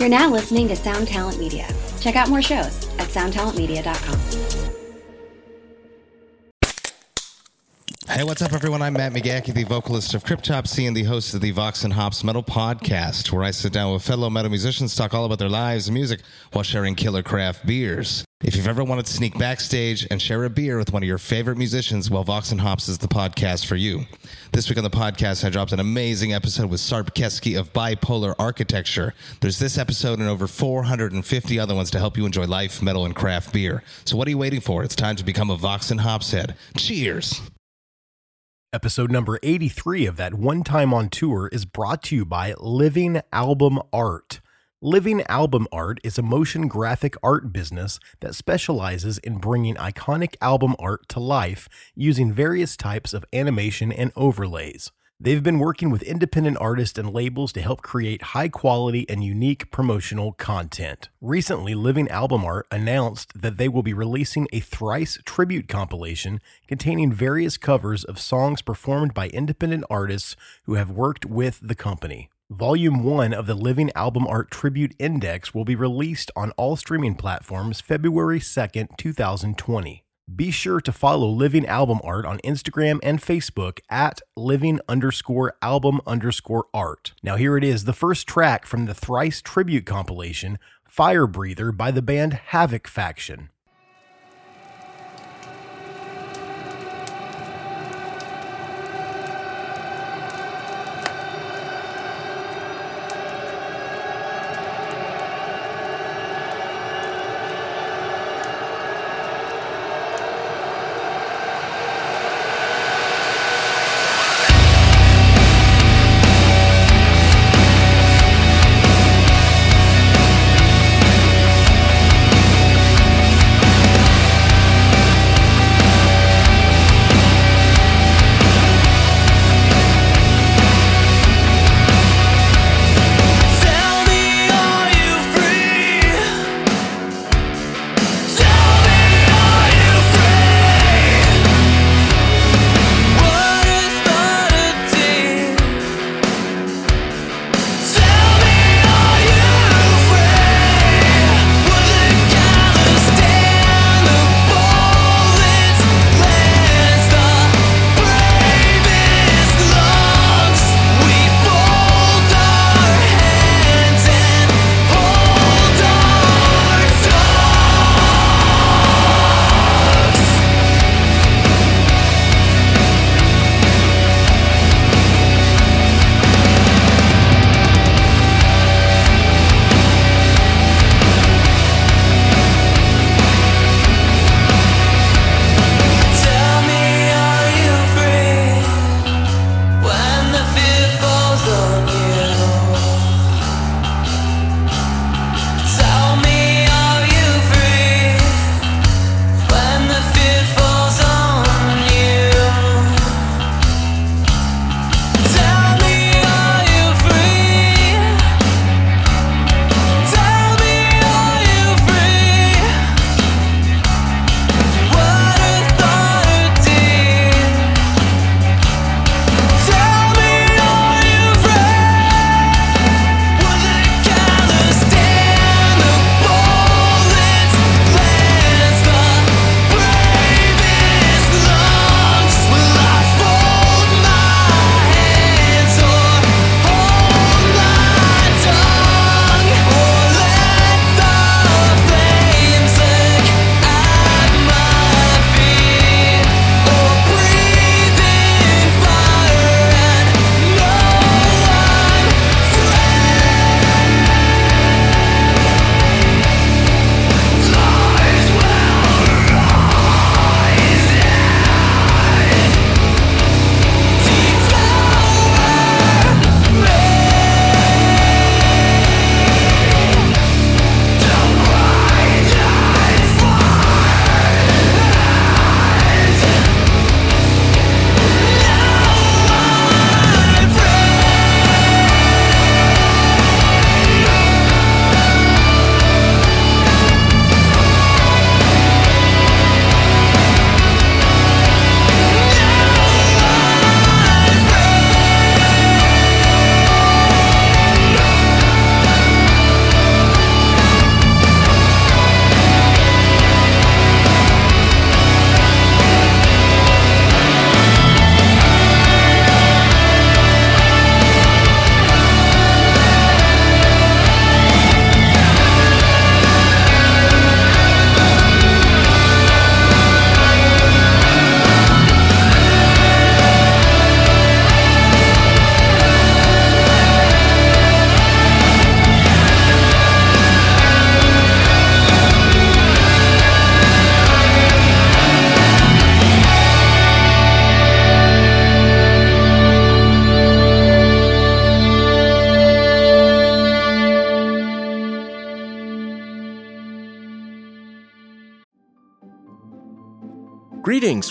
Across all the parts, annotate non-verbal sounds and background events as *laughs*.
You're now listening to Sound Talent Media. Check out more shows at soundtalentmedia.com. Hey, what's up, everyone? I'm Matt McGachy, the vocalist of Cryptopsy and the host of the Vox and Hops Metal Podcast, where I sit down with fellow metal musicians, talk all about their lives and music while sharing killer craft beers. If you've ever wanted to sneak backstage and share a beer with one of your favorite musicians, well, Vox and Hops is the podcast for you. This week on the podcast, I dropped an amazing episode with Sarp Keski of Bipolar Architecture. There's this episode and over 450 other ones to help you enjoy life, metal, and craft beer. So what are you waiting for? It's time to become a Vox and Hops head. Cheers! Episode number 83 of that one time on tour is brought to you by Living Album Art. Living Album Art is a motion graphic art business that specializes in bringing iconic album art to life using various types of animation and overlays. They've been working with independent artists and labels to help create high quality and unique promotional content. Recently, Living Album Art announced that they will be releasing a thrice tribute compilation containing various covers of songs performed by independent artists who have worked with the company. Volume 1 of the Living Album Art Tribute Index will be released on all streaming platforms February 2nd, 2020. Be sure to follow Living Album Art on Instagram and Facebook at living underscore album underscore art. Now, here it is the first track from the thrice tribute compilation, Fire Breather by the band Havoc Faction.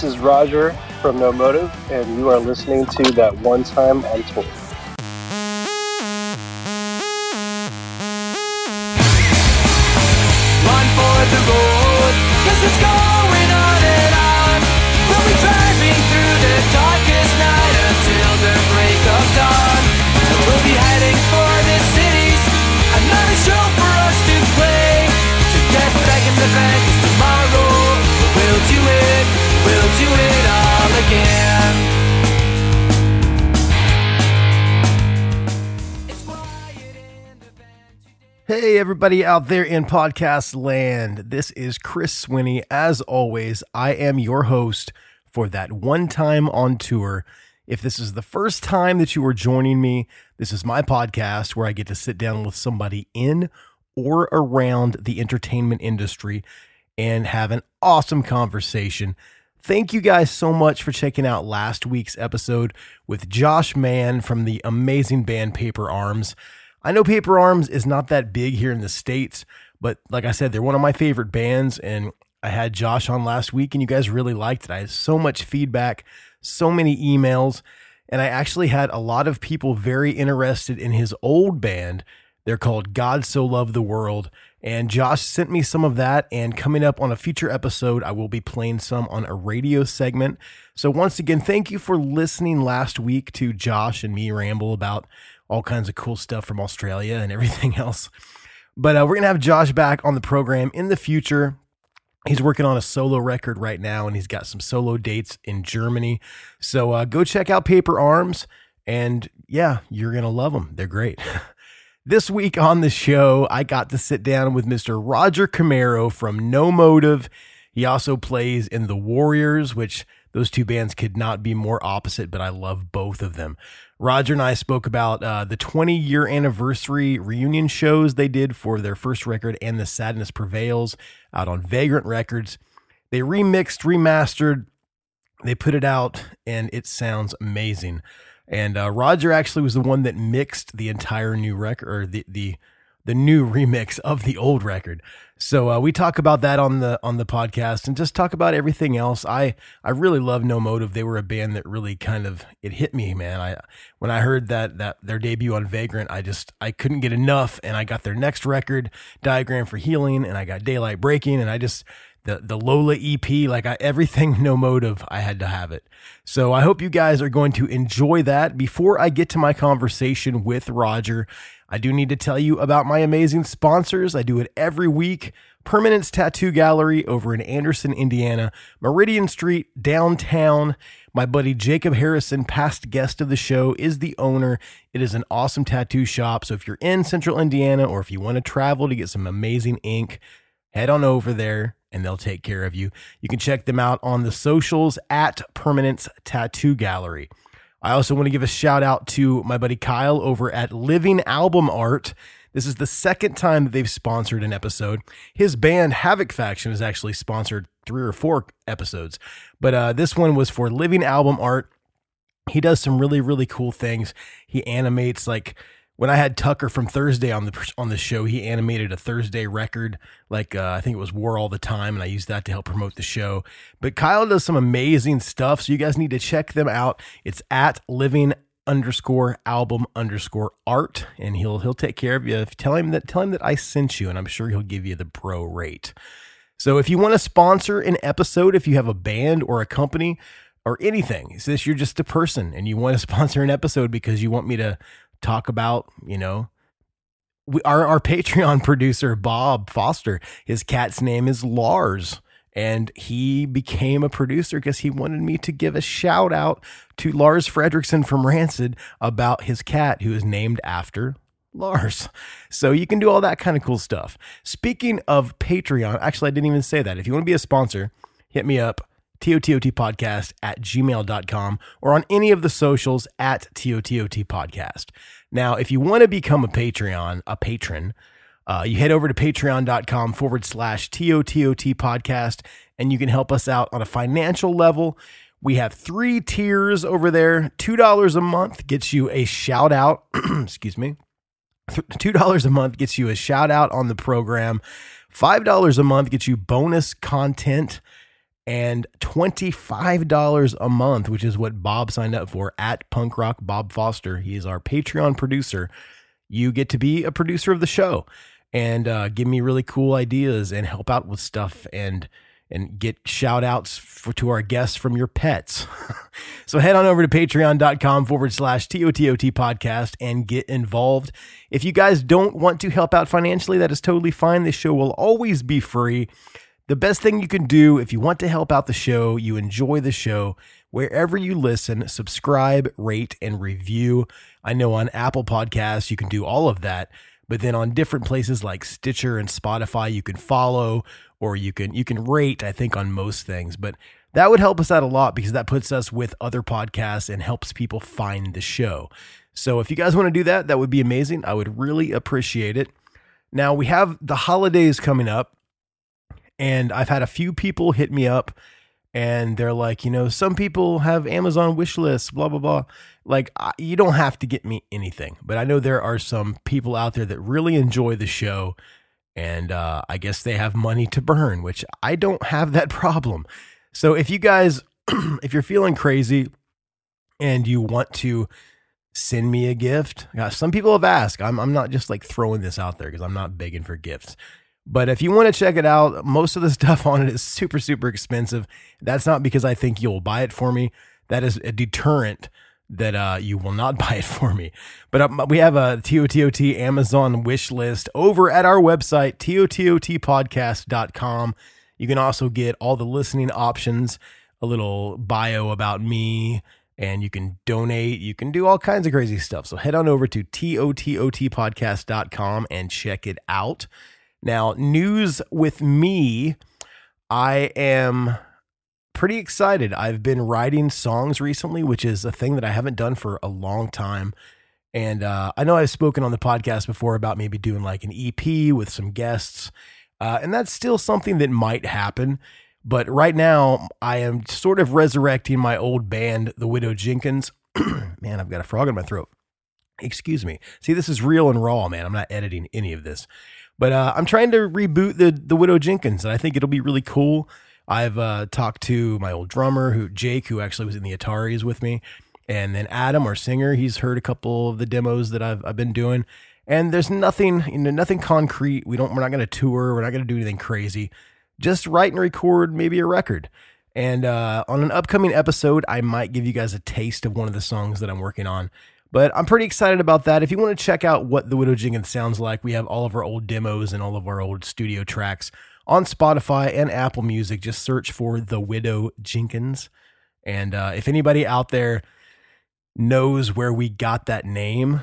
This is Roger from No Motive, and you are listening to that one time on tour. Hey, everybody out there in podcast land. This is Chris Swinney. As always, I am your host for that one time on tour. If this is the first time that you are joining me, this is my podcast where I get to sit down with somebody in or around the entertainment industry and have an awesome conversation. Thank you guys so much for checking out last week's episode with Josh Mann from the amazing band Paper Arms. I know Paper Arms is not that big here in the States, but like I said, they're one of my favorite bands. And I had Josh on last week, and you guys really liked it. I had so much feedback, so many emails, and I actually had a lot of people very interested in his old band. They're called God So Loved the World. And Josh sent me some of that. And coming up on a future episode, I will be playing some on a radio segment. So, once again, thank you for listening last week to Josh and me ramble about all kinds of cool stuff from Australia and everything *laughs* else. But uh, we're going to have Josh back on the program in the future. He's working on a solo record right now, and he's got some solo dates in Germany. So uh, go check out Paper Arms, and yeah, you're going to love them. They're great. *laughs* This week on the show, I got to sit down with Mr. Roger Camero from No Motive. He also plays in The Warriors, which those two bands could not be more opposite, but I love both of them. Roger and I spoke about uh, the 20 year anniversary reunion shows they did for their first record, And the Sadness Prevails, out on Vagrant Records. They remixed, remastered, they put it out, and it sounds amazing. And uh, Roger actually was the one that mixed the entire new record, or the the the new remix of the old record. So uh, we talk about that on the on the podcast, and just talk about everything else. I I really love No Motive. They were a band that really kind of it hit me, man. I when I heard that that their debut on Vagrant, I just I couldn't get enough, and I got their next record, Diagram for Healing, and I got Daylight Breaking, and I just the the Lola EP, like I, everything *laughs* no motive, I had to have it. So I hope you guys are going to enjoy that. Before I get to my conversation with Roger, I do need to tell you about my amazing sponsors. I do it every week. Permanence Tattoo Gallery over in Anderson, Indiana, Meridian Street, downtown. My buddy Jacob Harrison, past guest of the show, is the owner. It is an awesome tattoo shop. So if you're in central Indiana or if you want to travel to get some amazing ink, head on over there and they'll take care of you. You can check them out on the socials at Permanence Tattoo Gallery. I also want to give a shout out to my buddy Kyle over at Living Album Art. This is the second time that they've sponsored an episode. His band Havoc Faction has actually sponsored three or four episodes, but uh, this one was for Living Album Art. He does some really really cool things. He animates like when I had Tucker from Thursday on the on the show, he animated a Thursday record, like uh, I think it was War All the Time, and I used that to help promote the show. But Kyle does some amazing stuff, so you guys need to check them out. It's at Living underscore album underscore art, and he'll he'll take care of you. Tell him that tell him that I sent you, and I'm sure he'll give you the pro rate. So if you want to sponsor an episode, if you have a band or a company or anything, is this you're just a person and you want to *laughs* sponsor an episode because you want me to talk about, you know, we, our our *laughs* Patreon producer Bob Foster, his cat's name is Lars, and he became a producer because he wanted me to give a shout out to Lars Frederiksen from Rancid about his cat who is named after Lars. *laughs* So you can do all that kind of cool stuff. Speaking of Patreon, actually, I didn't even say that. If you want to be a sponsor, hit me up, TOTOT podcast at gmail.com or on any of the socials at TOTOT podcast. Now, if you want to become a Patreon, a patron, uh, you head over to patreon.com forward slash TOTOT podcast and you can help us out on a financial level. We have three tiers over there. $2 a month gets you a shout out. *clears throat* Excuse me. $2 a month gets you a shout out on the program. $5 a month gets you bonus content. And $25 a month, which is what Bob signed up for at Punk Rock Bob Foster. He is our Patreon producer. You get to be a producer of the show and uh, give me really cool ideas and help out with stuff and and get shout outs for, to our guests from your pets. *laughs* so head on over to patreon.com forward slash TOTOT podcast and get involved. If you guys don't want to help out financially, that is totally fine. This show will always be free. The best thing you can do if you want to help out the show, you enjoy the show, wherever you listen, subscribe, rate, and review. I know on Apple Podcasts, you can do all of that. But then on different places like Stitcher and Spotify, you can follow or you can you can rate, I think, on most things. But that would help us out a lot because that puts us with other podcasts and helps people find the show. So if you guys want to do that, that would be amazing. I would really appreciate it. Now we have the holidays coming up, and I've had a few people hit me up and they're like, you know, some people have Amazon wish lists, blah, blah, blah. Like, I, you don't have to get me anything, but I know there are some people out there that really enjoy the show. And uh, I guess they have money to burn, which I don't have that *laughs* problem. So if you guys, *clears throat* if you're feeling crazy and you want to send me a gift, uh, some people have asked. I'm, I'm not just like throwing this out there because I'm not begging for gifts. But if you want to check it out, most of the *laughs* stuff on it is super, super expensive. That's not because I think you'll buy it for me. That is a deterrent that uh, you will not *laughs* buy it for me. But um, we have a TOTOT Amazon wish list over at our website, TOTOTpodcast.com. You can also get all the listening options, a little bio about me, and you can donate. You can do all kinds of crazy stuff. So head on over to TOTOTpodcast.com and check it out. Now, news with me, I am pretty excited. I've been writing songs recently, which is a thing that I haven't done for a long time. And uh, I know I've spoken on the podcast before about maybe doing like an EP with some guests. Uh, and that's still something that might happen. But right now, I am sort of resurrecting my old band, The Widow Jenkins. *clears throat* man, I've got a frog in my throat. Excuse me. See, this is real and raw, man. I'm not editing any of this. But uh, I'm trying to reboot the the Widow Jenkins, and I think it'll be really cool. I've uh, talked to my old drummer, who Jake, who actually was in the Ataris with me, and then Adam, our singer. He's heard a couple of the demos that I've I've been doing, and there's nothing, you know, nothing concrete. We don't, we're not going to tour. We're not going to do anything crazy. Just write and record maybe a record. And uh, on an upcoming episode, I might give you guys a taste of one of the songs that I'm working on. But I'm pretty excited about that. If you want to check out what the Widow Jenkins sounds like, we have all of our old demos and all of our old studio tracks on Spotify and Apple Music. Just search for The Widow Jenkins. And uh, if anybody out there knows where we got that name,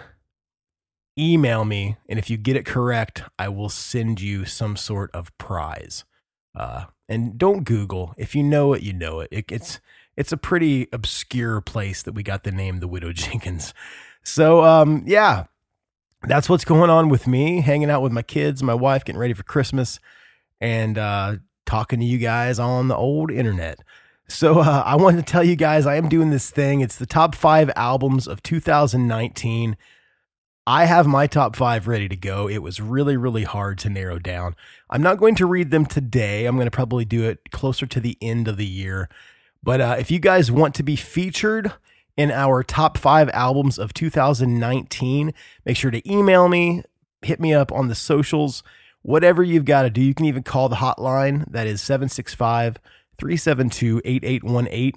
email me. And if you get it correct, I will send you some sort of prize. Uh, and don't Google. If you know it, you know it. it it's it's a pretty obscure place that we got the name the Widow *laughs* Jenkins. So um, yeah, that's what's going on with me, hanging out with my kids, my wife, getting ready for Christmas, and uh, talking to you guys on the old internet. So uh, I wanted to tell you guys I am doing this thing. It's the top five albums of 2019. I have my top five ready to go. It was really, really hard to narrow down. I'm not going to read them today. I'm going to probably do it closer to the end of the year. But uh, if you guys want to be featured in our top five albums of 2019, make sure to email me, hit me up on the socials, whatever you've got to do. You can even call the hotline that is 765 372 8818.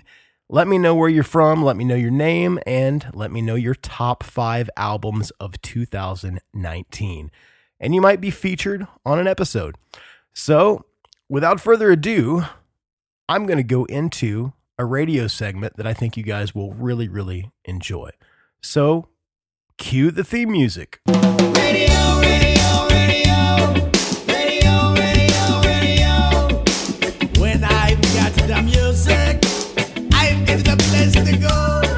Let me know where you're from, let me know your name, and let me know your top five albums of 2019. And you might be featured on an episode. So, without further ado, I'm going to go into a radio segment that I think you guys will really, really enjoy. So, cue the theme music. When I've got the music, I've got the place to go.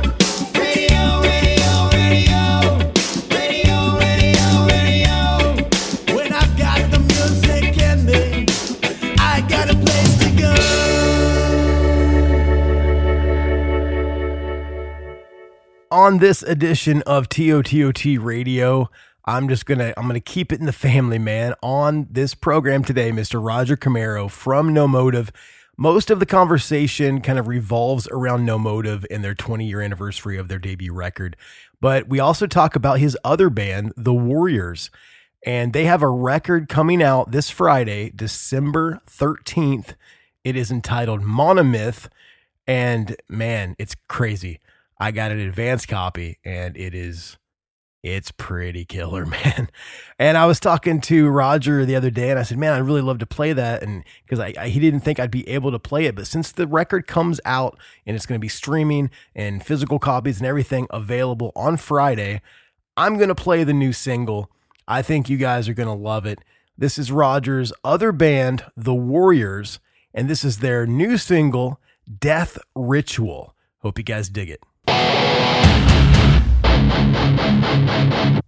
On this edition of TOTOT Radio. I'm just gonna I'm gonna keep it in the family, man. On this program today, Mr. Roger Camero from No Motive. Most of the conversation kind of revolves around No Motive and their 20 year anniversary of their debut record. But we also talk about his other band, The Warriors. And they have a record coming out this Friday, December 13th. It is entitled Monomyth. And man, it's crazy. I got an advance copy and it is it's pretty killer, *laughs* man. And I was talking to Roger the other day and I said, "Man, I'd really love to play that." And cuz I, I he didn't think I'd be able to play it, but since the record comes out and it's going to be streaming and physical copies and everything available on Friday, I'm going to play the new single. I think you guys are going to love it. This is Roger's other band, The Warriors, and this is their new single, Death Ritual. Hope you guys dig it. Thank you.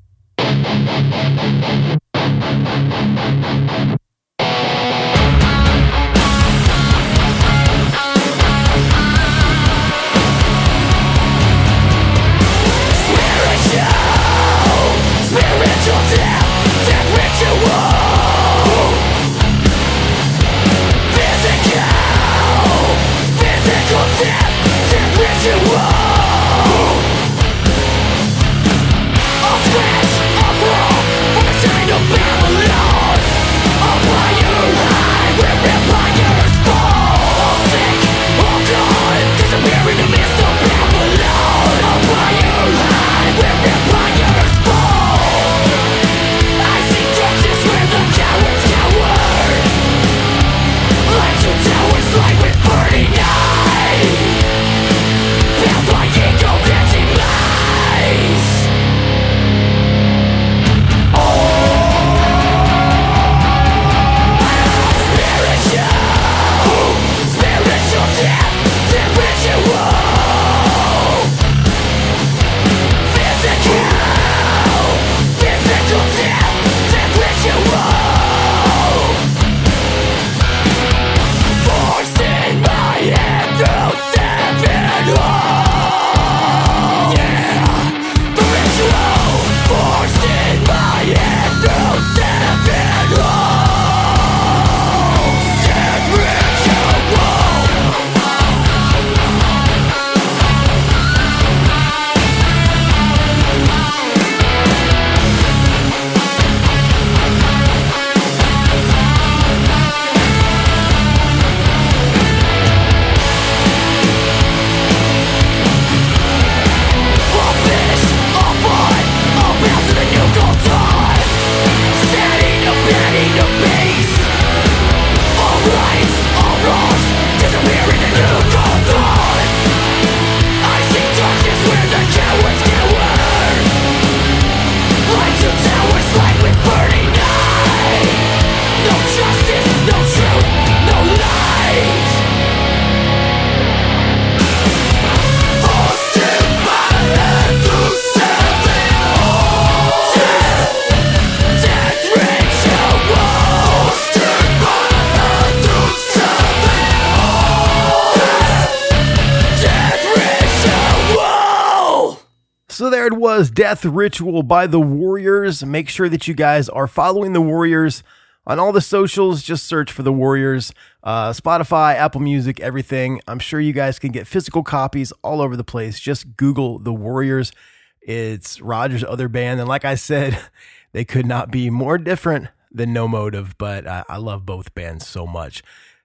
Death Ritual by the Warriors. Make sure that you guys are following the Warriors on all the socials. Just search for the Warriors, uh, Spotify, Apple Music, everything. I'm sure you guys can get physical copies all over the place. Just Google the Warriors. It's Roger's other band, and like I said, *laughs* they could not be more different than No Motive, but I, I love both bands so much.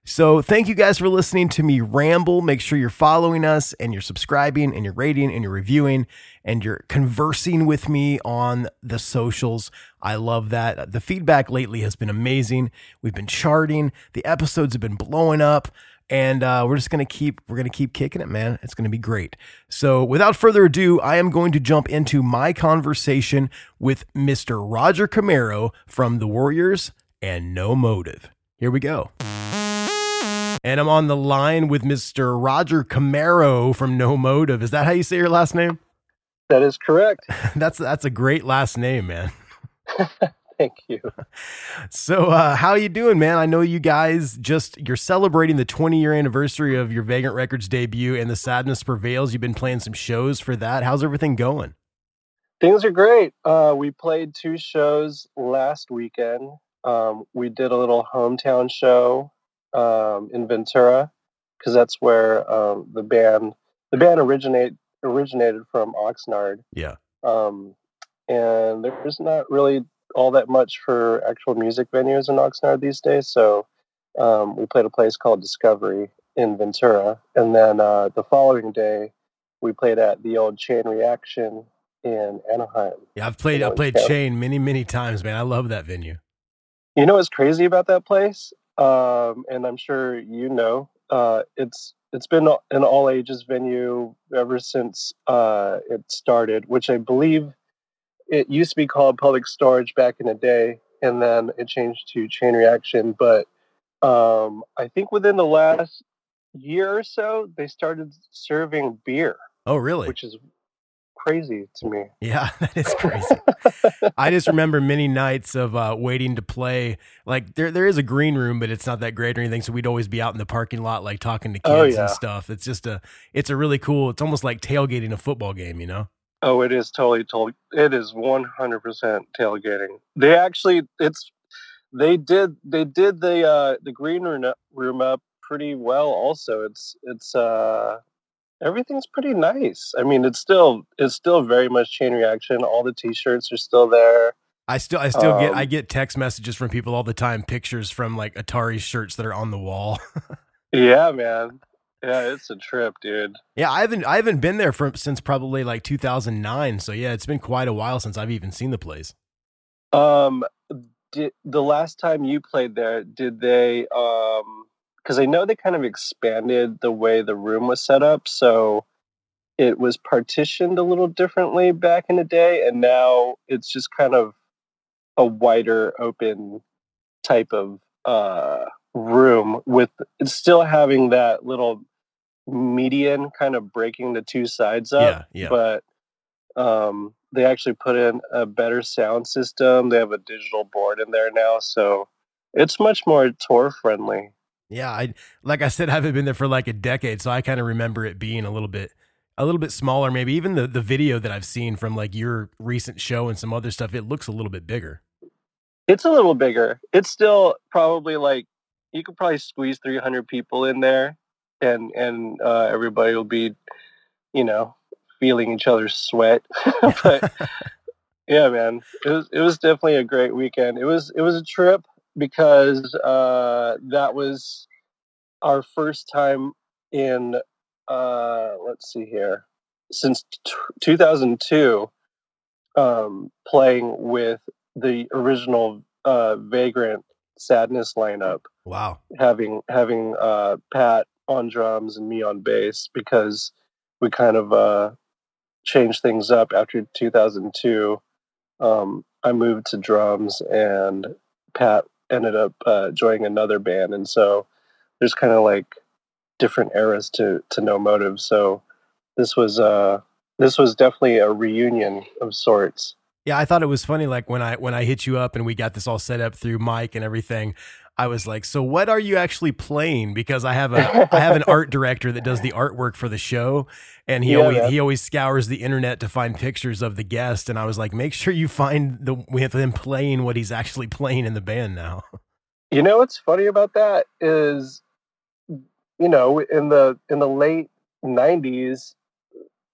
So thank you guys for listening to me ramble. Make sure you're following us and you're subscribing and you're rating and you're reviewing and you're conversing with me on the socials. I love that. The feedback lately has been amazing. We've been charting. The episodes have been blowing up and uh, we're just gonna keep we're gonna keep kicking it, man. It's gonna be great. So, without further ado, I am going to jump into my conversation with Mr. Roger Camero from the Warriors and No Motive. Here we go. And I'm on the line with Mr. Roger Camero from No Motive. Is that how you say your last name? That is correct. *laughs* That's that's a great last name, man. *laughs* Thank you. So, uh, how you doing, man? I know you guys just you're celebrating the 20 year anniversary of your Vagrant Records debut, and the sadness prevails. You've been playing some shows for that. How's everything going? Things are great. Uh, we played two shows last weekend. Um, we did a little hometown show um, in Ventura because that's where um, the band the band originate originated from Oxnard. Yeah. Um, and there's not really all that much for actual music venues in Oxnard these days. So um, we played a place called Discovery in Ventura, and then uh, the following day we played at the old Chain Reaction in Anaheim. Yeah, I've played I've played Chain many many times, man. I love that venue. You know what's crazy about that place? Um, and I'm sure you know, uh, it's it's been an all ages venue ever since uh, it started, which I believe it used to be called Public Storage back in the day, and then it changed to Chain Reaction. But um, I think within the last year or so, they started serving beer, Oh, really? which is crazy to me. Yeah, *laughs* that is crazy. *laughs* I just remember many nights of uh, waiting to play. Like there, there is a green room, but it's not that great or anything. So we'd always be out in the parking lot, like talking to kids Oh, yeah. and stuff. It's just a, it's a really cool. It's almost like tailgating a football game, you know? Oh, it is totally totally. It is one hundred percent tailgating. They actually, it's they did they did the uh, the green room up- room up pretty well. Also, it's it's uh everything's pretty nice. I mean, it's still it's still very much chain reaction. All the T-shirts are still there. I still, I still get, Um, I get text messages from people all the time, pictures from like Atari shirts that are on the wall. *laughs* Yeah, man. Yeah, it's a trip, dude. yeah, I haven't, I haven't been there for since probably like 2009. So yeah, it's been quite a while since I've even seen the place. Um, did the last time you played there, did they? Um, because I know they kind of expanded the way the room was set up, so it was partitioned a little differently back in the day, and now it's just kind of a wider open type of uh room with it's still having that little median kind of breaking the two sides up Yeah, yeah. but um, they actually put in a better sound system. They have a digital board in there now, so it's much more tour friendly. Yeah, I like I said, I haven't been there for like a decade, so I kind of remember it being a little bit, a little bit smaller. Maybe even the the video that I've seen from like your recent show and some other stuff, it looks a little bit bigger. It's a little bigger. It's still probably like you could probably squeeze 300 people in there, and and uh, everybody will be, you know, feeling each other's sweat. *laughs* but *laughs* yeah, man, it was it was definitely a great weekend. It was it was a trip because uh, that was our first time in uh, let's see here since t- 2002 um, playing with the original uh, Vagrant Sadness lineup Wow. having having uh, Pat on drums and me on bass because we kind of uh, changed things up after 2002. Um, I moved to drums and Pat ended up uh, joining another band, and so there's kind of like different eras to to No Motive. So this was uh, this was definitely a reunion of sorts. Yeah, I thought it was funny. Like when I when I hit you up and we got this all set up through Mike and everything, I was like, "So what are you actually playing?" Because I have a *laughs* I have an art director that does the artwork for the show, and he Yeah, always man. he always scours the internet to find pictures of the guest. And I was like, "Make sure you find the with him playing what he's actually playing in the band now." You know what's funny about that is, you know, in the in the late '90s,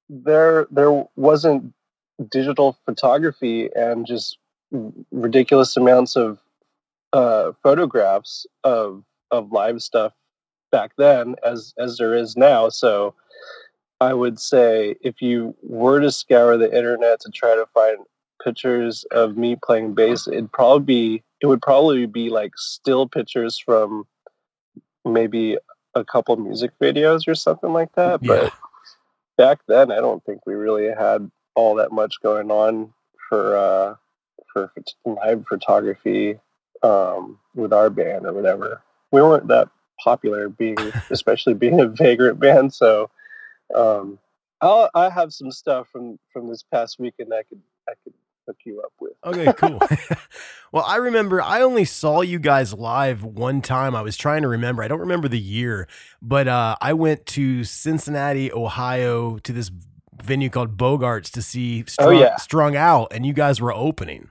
there there wasn't digital photography and just ridiculous amounts of uh, photographs of of live stuff back then as as there is now. So I would say if you were to scour the internet to try to find pictures of me playing bass, it'd probably be it would probably be like still pictures from maybe a couple music videos or something like that. Yeah. But back then, I don't think we really had all that much going on for uh, for live photography um, with our band or whatever. We weren't that popular, being *laughs* especially being a vagrant band. So um, I'll, I have some stuff from from this past weekend I could I could hook you up with. Okay, cool. *laughs* *laughs* well, I remember I only saw you guys live one time. I was trying to remember. I don't remember the year, but uh, I went to Cincinnati, Ohio, to this venue called Bogarts to see Strung, Oh, yeah. Strung Out, and you guys were opening.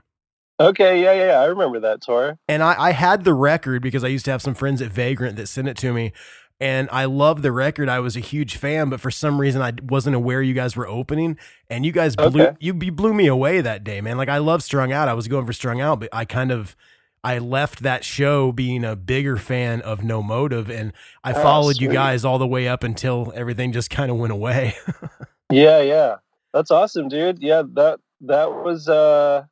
Okay, yeah, yeah, yeah, I remember that tour. And I, I had the record because I used to have some friends at Vagrant that sent it to me. And I loved the record. I was a huge fan, but for some reason I wasn't aware you guys were opening. And you guys blew Okay. you, you blew me away that day, man. Like I love Strung Out. I was going for Strung Out, but I kind of I left that show being a bigger fan of No Motive, and I Oh, followed you guys all the way up until everything just kind of went away. *laughs* Yeah, yeah. That's awesome, dude. Yeah, that that was uh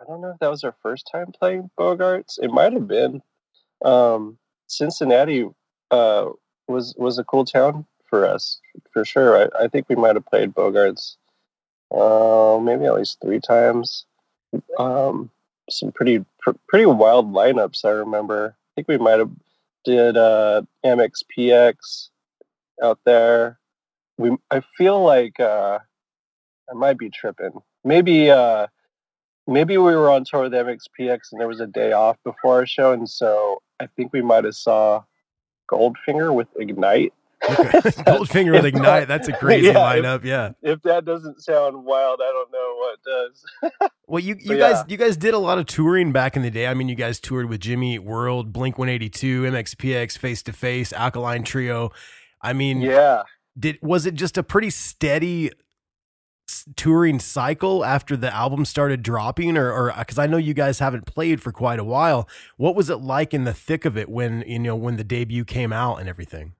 I don't know if that was our first time playing Bogarts. It might have been. Um Cincinnati uh was was a cool town for us for sure. I, I think we might have played Bogarts uh maybe at least three times. Um some pretty pr- pretty wild lineups I remember. I think we might have did uh Amex PX out there we I feel like uh I might be tripping. Maybe uh maybe we were on tour with MXPX and there was a day off before our show and so I think we might have saw Goldfinger with Ignite. *laughs* Goldfinger with Ignite. That's a crazy Yeah, if- lineup. Yeah. If that doesn't sound wild, I don't know what does. *laughs* Well, you you But guys yeah. you guys did a lot of touring back in the day. I mean, you guys toured with Jimmy Eat World, Blink One Eighty Two, MXPX, Face to Face, Alkaline Trio. I mean, yeah. did was it just a pretty steady touring cycle after the album started dropping, or or because I know you guys haven't played for quite a while. What was it like in the thick of it when you know when the debut came out and everything?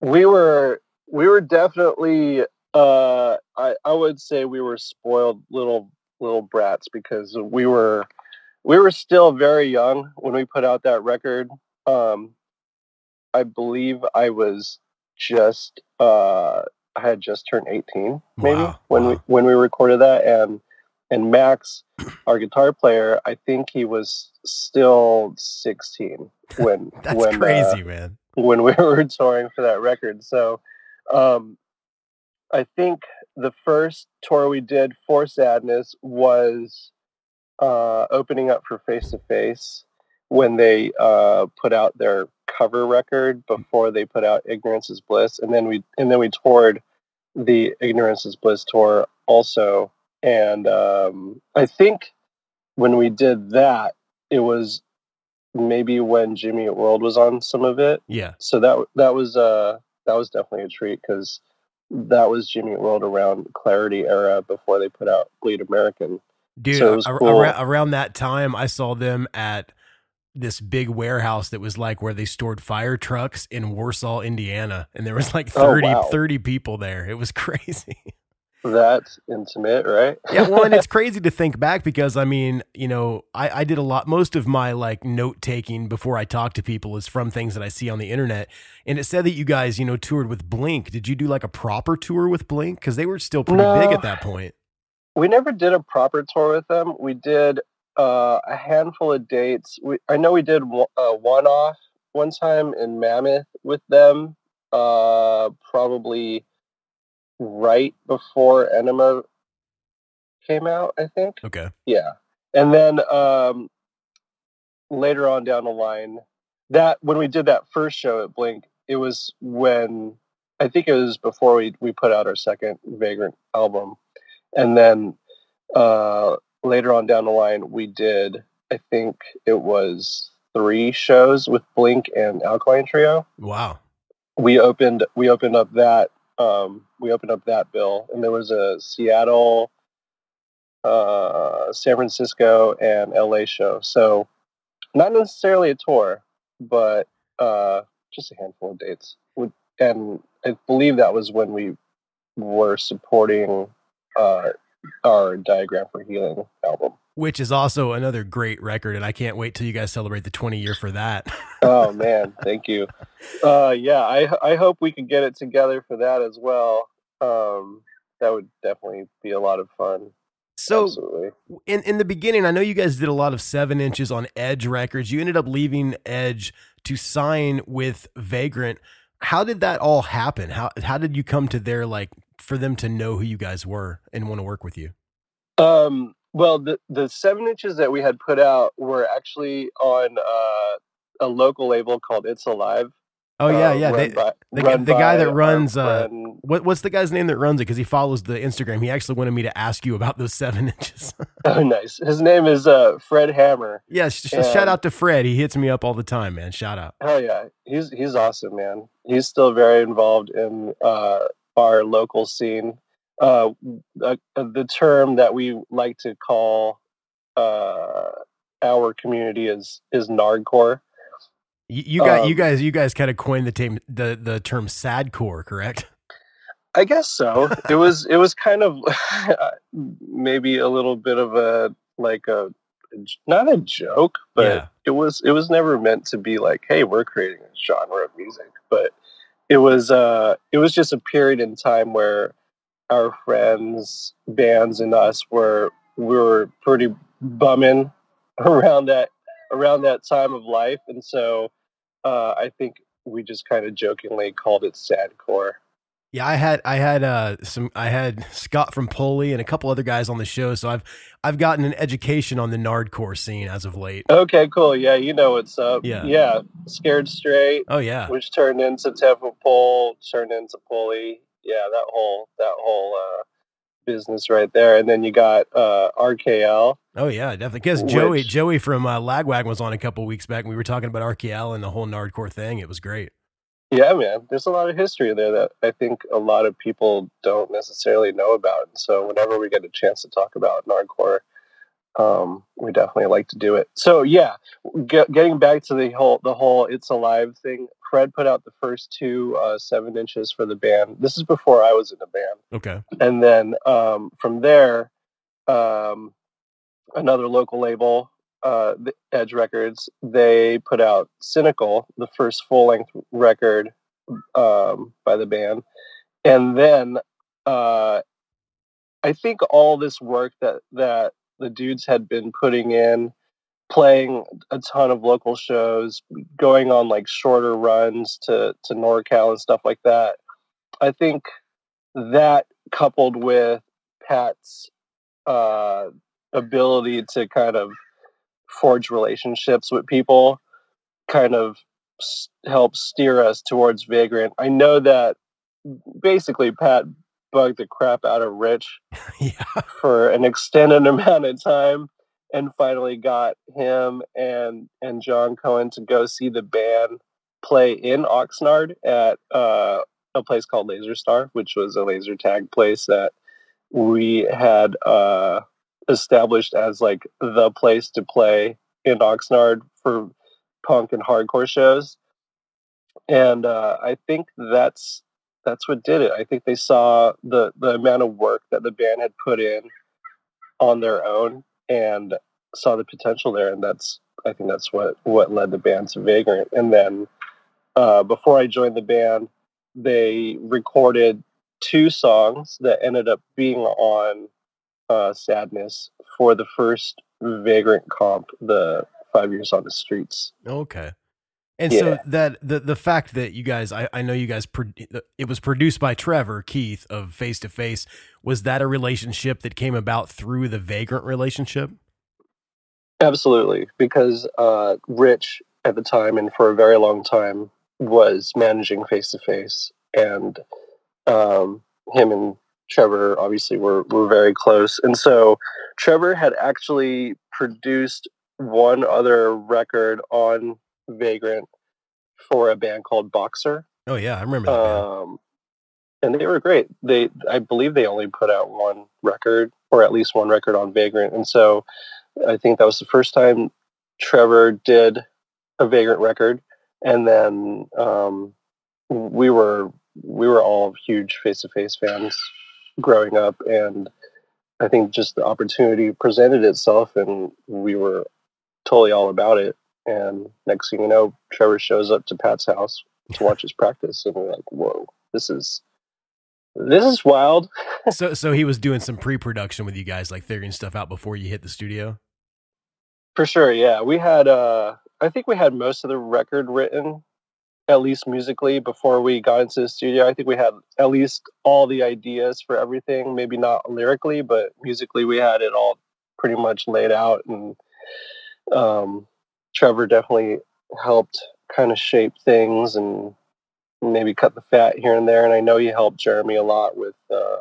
we were we were definitely uh I, I would say we were spoiled little little brats because we were we were still very young when we put out that record um i believe i was just uh i had just turned 18 maybe Wow, when we when we recorded that and and max *clears throat* our guitar player i think he was still 16 when *laughs* That's when uh, crazy, man. when we *laughs* were touring for that record. So um, I think the first tour we did for Sadness was uh, opening up for Face to Face when they uh, put out their cover record before they put out Ignorance is Bliss, and then we and then we toured the Ignorance is Bliss tour also. And um, I think when we did that, it was maybe when Jimmy World was on some of it Yeah. so that that was uh that was definitely a treat because that was Jimmy World around Clarity era before they put out Bleed American. Dude, So it was ar- cool. ar- around that time, I saw them at this big warehouse that was like where they stored fire trucks in Warsaw, Indiana. And there was like Oh, 30, wow. 30 people there. It was *laughs* crazy. That's intimate, right? yeah. Well, and it's *laughs* crazy to think back because I mean, you know, I, I did a lot, most of my like note taking before I talk to people is from things that I see on the internet. And it said that you guys, you know, toured with Blink. Did you do like a proper tour with Blink? Because they were still pretty big at that point. we never did a proper tour with them. We did uh, a handful of dates. We, I know we did one- a one off one time in Mammoth with them, uh, probably right before Enema came out, I think. Okay. Yeah. And then um, later on down the line, that when we did that first show at Blink, it was when I think it was before we, we put out our second Vagrant album. And then uh, later on down the line, we did, I think it was three shows with Blink and Alkaline Trio. Wow. We opened we opened up that um, we opened up that bill, and there was a Seattle, uh, San Francisco, and LA show. So not necessarily a tour, but uh, just a handful of dates. And I believe that was when we were supporting uh, our Diagram for Healing album. Which is also another great record, and I can't wait till you guys celebrate the 20 year for that. *laughs* oh man, thank you. Uh, yeah, I I hope we can get it together for that as well. Um, that would definitely be a lot of fun. So, Absolutely. in in the beginning, I know you guys did a lot of seven inches on Edge Records. You ended up leaving Edge to sign with Vagrant. How did that all happen? How how did you come to their like for them to know who you guys were and want to work with you? Um, well, the the seven inches that we had put out were actually on uh, a local label called It's Alive. Oh yeah, uh, yeah. run They, by- the, the guy that runs uh, what what's the guy's name that runs it? Because he follows the Instagram. He actually wanted me to ask you about those *laughs* seven inches. *laughs* oh, nice. His name is uh, Fred Hammer. yeah, sh- And- shout out to Fred. He hits me up all the time, man. Shout out. Hell yeah, he's he's awesome, man. He's still very involved in uh, our local scene. Uh, uh, the term that we like to call uh, our community is is nardcore. You, you got you Um, guys you guys kind of coined the term the the term sadcore, correct? I guess so. it *laughs* was it was kind of *laughs* maybe a little bit of a like a not a joke, but Yeah. it was it was never meant to be like, hey, we're creating a genre of music. But it was uh it was just a period in time where our friends, bands, and us were we were pretty bumming *laughs* around that around that time of life, and so uh, I think we just kind of jokingly called it sadcore. Yeah, I had I had uh some I had Scott from Pulley and a couple other guys on the show, so I've I've gotten an education on the nardcore scene as of late. Okay, cool. Yeah, you know what's up. Yeah. Yeah. Scared Straight, Oh yeah, which turned into Ten Foot Pole, turned into Pulley. Yeah, that whole that whole uh business right there. And then you got uh RKL. oh yeah, definitely. Because Joey Joey from uh, Lagwag was on a couple weeks back. and We were talking about RKL and the whole nardcore thing. It was great. Yeah, man. There's a lot of history there that I think a lot of people don't necessarily know about. And so whenever we get a chance to talk about Nardcore, um, we definitely like to do it. So yeah, get, getting back to the whole the whole It's Alive thing. Fred put out the first two uh, seven inches for the band. This is before I was in the band, Okay. and then um, from there, um, another local label, uh, the Edge Records, they put out Cynical, the first full length record um, by the band, and then uh, I think all this work that that the dudes had been putting in, playing a ton of local shows, going on like shorter runs to to NorCal and stuff like that. I think that coupled with Pat's uh, ability to kind of forge relationships with people kind of s- help steer us towards Vagrant. I know that basically Pat bugged the crap out of Rich *laughs* yeah. for an extended *laughs* amount of time and finally got him and and Jon Cohen to go see the band play in Oxnard at uh, a place called Laser Star, which was a laser tag place that we had uh, established as like the place to play in Oxnard for punk and hardcore shows. And uh, I think that's that's what did it. I think they saw the the amount of work that the band had put in on their own and saw the potential there, and that's I think that's what what led the band to Vagrant. And then uh, before I joined the band, they recorded two songs that ended up being on uh, Sadness for the first Vagrant comp, the Five Years on the Streets. Okay. And so that the the fact that you guys, I, I know you guys, pro- it was produced by Trevor Keith of Face to Face. Was that a relationship that came about through the Vagrant relationship? Absolutely, because uh, Rich at the time and for a very long time was managing face to face, and um, him and Trevor obviously were were very close, and so Trevor had actually produced one other record on Vagrant for a band called Boxer, Oh yeah, I remember that. um, and they were great. They, I believe, they only put out one record, or at least one record on Vagrant, and so I think that was the first time Trevor did a Vagrant record, and then um, we were we were all huge Face to Face fans growing up, and I think just the opportunity presented itself, and we were totally all about it. And next thing you know, Trevor shows up to Pat's house to watch his practice, and we're like, "Whoa, this is this is wild." *laughs* so so he was doing some pre-production with you guys, like figuring stuff out before you hit the studio. For sure, yeah. We had uh I think we had most of the record written, at least musically, before we got into the studio. I think we had at least all the ideas for everything, maybe not lyrically, but musically we had it all pretty much laid out and um Trevor definitely helped kind of shape things and maybe cut the fat here and there. And I know he helped Jeremy a lot with uh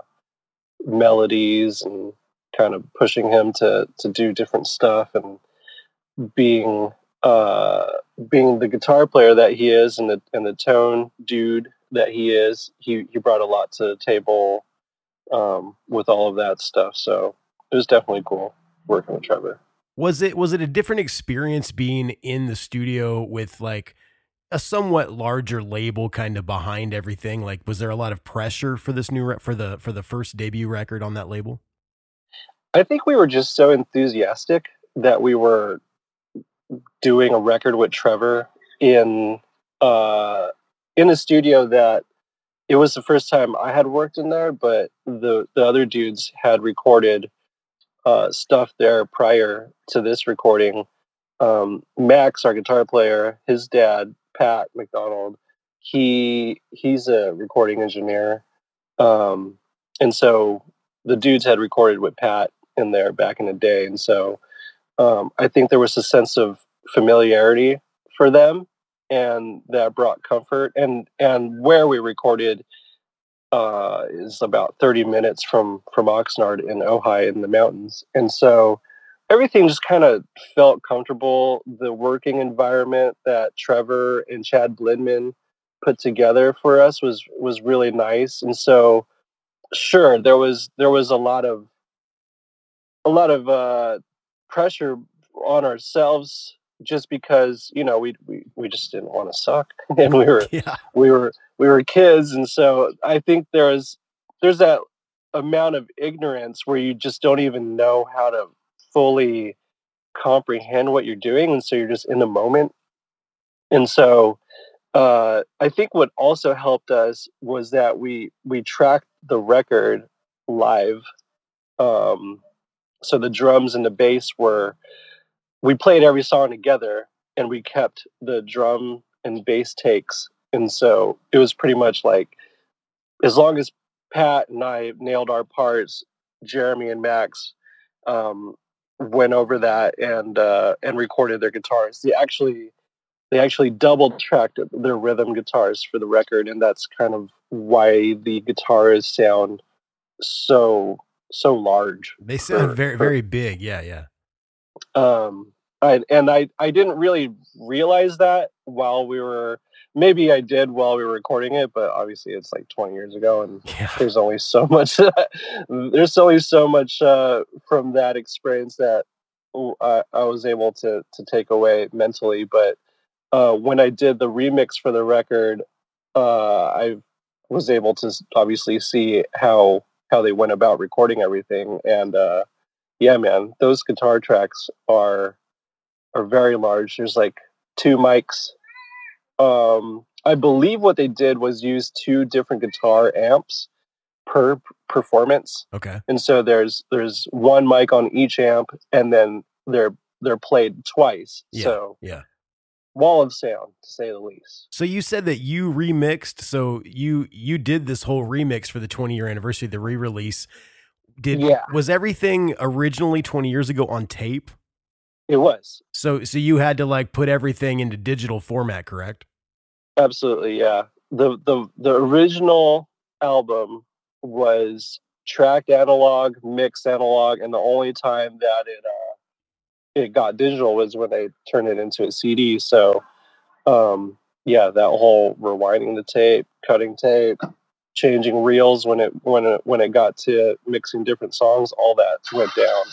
melodies and kind of pushing him to to do different stuff and being uh being the guitar player that he is and the and the tone dude that he is he he brought a lot to the table um with all of that stuff so it was definitely cool working with Trevor Was it was it a different experience being in the studio with like a somewhat larger label kind of behind everything? Like, was there a lot of pressure for this new re- for the for the first debut record on that label? I think we were just so enthusiastic that we were doing a record with Trevor in uh in a studio that it was the first time I had worked in there, but the the other dudes had recorded uh stuff there prior to this recording. Um Max, our guitar player, his dad, Pat McDonald, he he's a recording engineer. Um and so the dudes had recorded with Pat in there back in the day. And so um, I think there was a sense of familiarity for them and that brought comfort. And and where we recorded uh, is about 30 minutes from from Oxnard in Ojai in the mountains. And so everything just kind of felt comfortable. The working environment that Trevor and Chad Blinman put together for us was was really nice. And so sure there was there was a lot of a lot of uh pressure on ourselves just because you know we we, we just didn't want to suck *laughs* and we were Yeah. we were we were kids and so i think there's there's that amount of ignorance where you just don't even know how to fully comprehend what you're doing and so you're just in the moment and so uh, I think what also helped us was that we we tracked the record live. Um, so the drums and the bass were we played every song together, and we kept the drum and bass takes. And so it was pretty much like as long as Pat and I nailed our parts, Jeremy and Max um, went over that and uh, and recorded their guitars. They actually they actually double tracked their rhythm guitars for the record, and that's kind of why the guitars sound so so large. They sound for- very for- very big. Yeah, yeah. um I, and I, I didn't really realize that while we were maybe I did while we were recording it, but obviously it's like 20 years ago and *laughs* Yeah. there's only so much there's only so much uh, from that experience that I, I was able to to take away mentally. But uh, when I did the remix for the record, uh, I was able to obviously see how how they went about recording everything, and uh, yeah, man, those guitar tracks are are very large. There's like two mics. Um, I believe what they did was use two different guitar amps per performance, Okay. and so there's there's one mic on each amp, and then they're they're played twice. Yeah, So yeah. Wall of sound, to say the least. So you said that you remixed. So you you did this whole remix for the 20 year anniversary, the re release. Did Yeah. was everything originally 20 years ago on tape? It was So so you had to like put everything into digital format, correct? absolutely yeah. the the The original album was track analog, mix analog, and the only time that it uh, it got digital was when they turned it into a CD. So, um, yeah, that whole rewinding the tape, cutting tape, changing reels when it when it when it got to mixing different songs, all that went down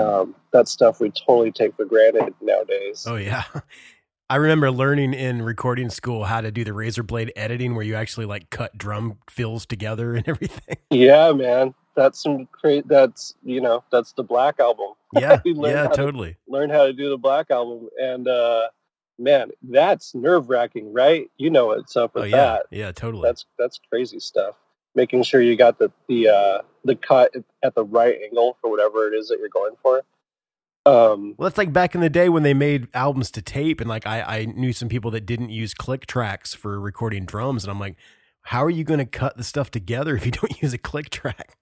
Um, that stuff we totally take for granted nowadays. Oh yeah. *laughs* I remember learning in recording school how to do the razor blade editing where you actually like cut drum fills together and *laughs* everything. Yeah, man, that's some great. That's you know, that's the Black album. *laughs* Yeah. Yeah, how to- totally. Learn how to do the Black album, and uh, man, that's nerve wracking, right? You know what's up Oh with yeah. that. Yeah, totally. That's that's crazy stuff. Making sure you got the the uh, the cut at the right angle for whatever it is that you're going for. Um, Well, that's like back in the day when they made albums to tape, and like I, I knew some people that didn't use click tracks for recording drums, and I'm like, how are you going to cut the stuff together if you don't *laughs* use a click track?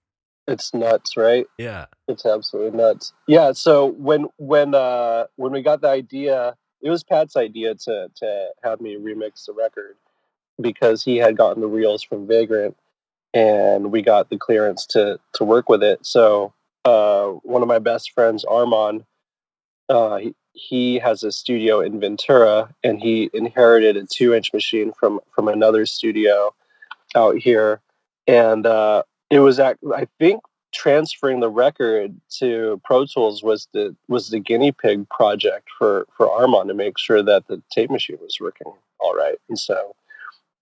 It's nuts, right? Yeah. It's absolutely nuts. Yeah. So when when uh when we got the idea, it was Pat's idea to to have me remix the record because he had gotten the reels from Vagrant, and we got the clearance to to work with it. So uh, one of my best friends, Armand, uh, he, he has a studio in Ventura, and he inherited a two inch machine from from another studio out here, and uh, it was at, I think transferring the record to Pro Tools was the was the guinea pig project for for Armand to make sure that the tape machine was working all right. And so,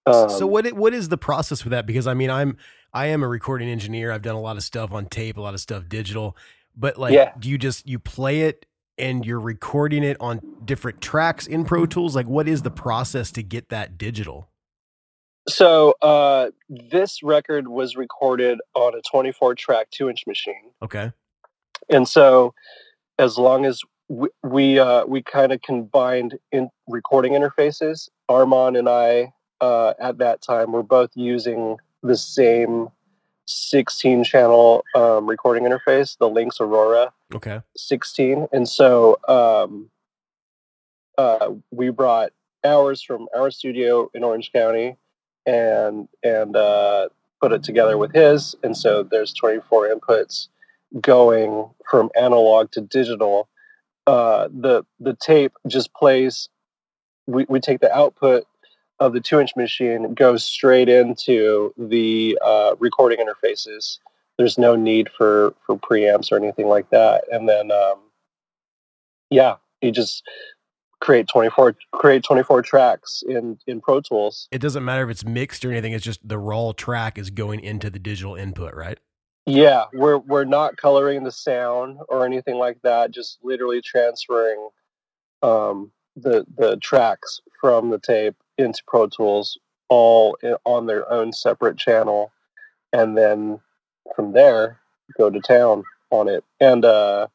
um, so what what is the process with that? Because I mean, I'm I am a recording engineer. I've done a lot of stuff on tape, a lot of stuff digital. But like, Yeah. do you just you play it and you're recording it on different tracks in Pro Tools? Like, what is the process to get that digital? So uh, this record was recorded on a 24 track two inch machine, Okay. and so as long as we we, uh, we kind of combined in recording interfaces, Armand and I uh, at that time were both using the same 16 channel um, recording interface, the Lynx Aurora. Okay. 16 and so um uh we brought ours from our studio in orange county and and uh put it together with his. And so there's 24 inputs going from analog to digital. Uh the the tape just plays we, we take the output of the two inch machine goes straight into the uh, recording interfaces. There's no need for for preamps or anything like that. And then um yeah you just create 24 create 24 tracks in in pro tools It doesn't matter if it's mixed or anything. It's just the raw track is going into the digital input, right? yeah we're we're not coloring the sound or anything like that just literally transferring um the the tracks from the tape into pro tools all i- on their own separate channel and then from there go to town on it and uh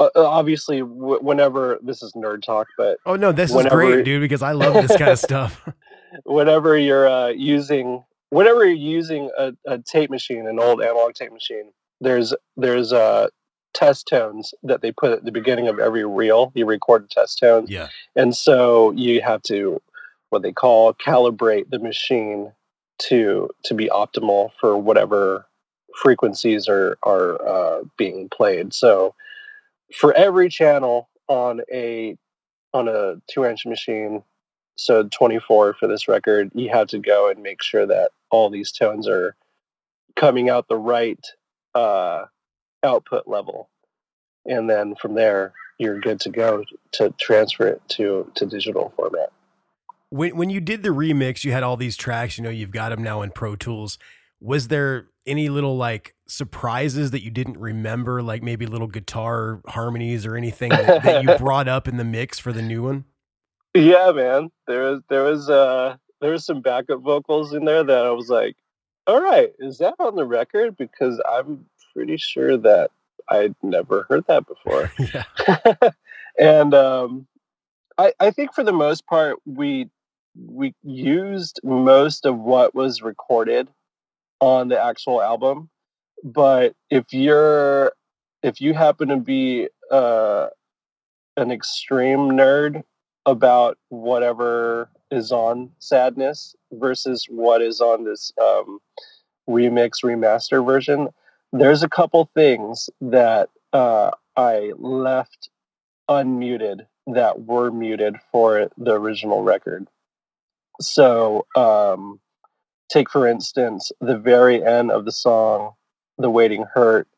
uh, uh, obviously w- whenever this is nerd talk but Oh no, this is great, dude, because I love this kind of stuff. *laughs* whenever you're uh, using whenever you're using a, a tape machine an old analog tape machine there's there's uh test tones that they put at the beginning of every reel you record a test tones yeah. and so you have to what they call calibrate the machine to to be optimal for whatever frequencies are are uh, being played so for every channel on a on a two inch machine so 24 for this record you have to go and make sure that all these tones are coming out the right uh, output level and then from there you're good to go to transfer it to to digital format When when you did the remix, you had all these tracks. You know, you've got them now in Pro Tools. Was there any little like surprises that you didn't remember, like maybe little guitar harmonies or anything that, that you *laughs* brought up in the mix for the new one? yeah man there was there was uh there was some backup vocals in there that i was like all right is that on the record because i'm pretty sure that i'd never heard that before *laughs* yeah. *laughs* and um, I, I think for the most part we we used most of what was recorded on the actual album but if you're if you happen to be uh, an extreme nerd about whatever is on sadness versus what is on this um, remix remaster version there's a couple things that uh, i left unmuted that were muted for the original record. So, um, take for instance the very end of the song, "The Waiting Hurt."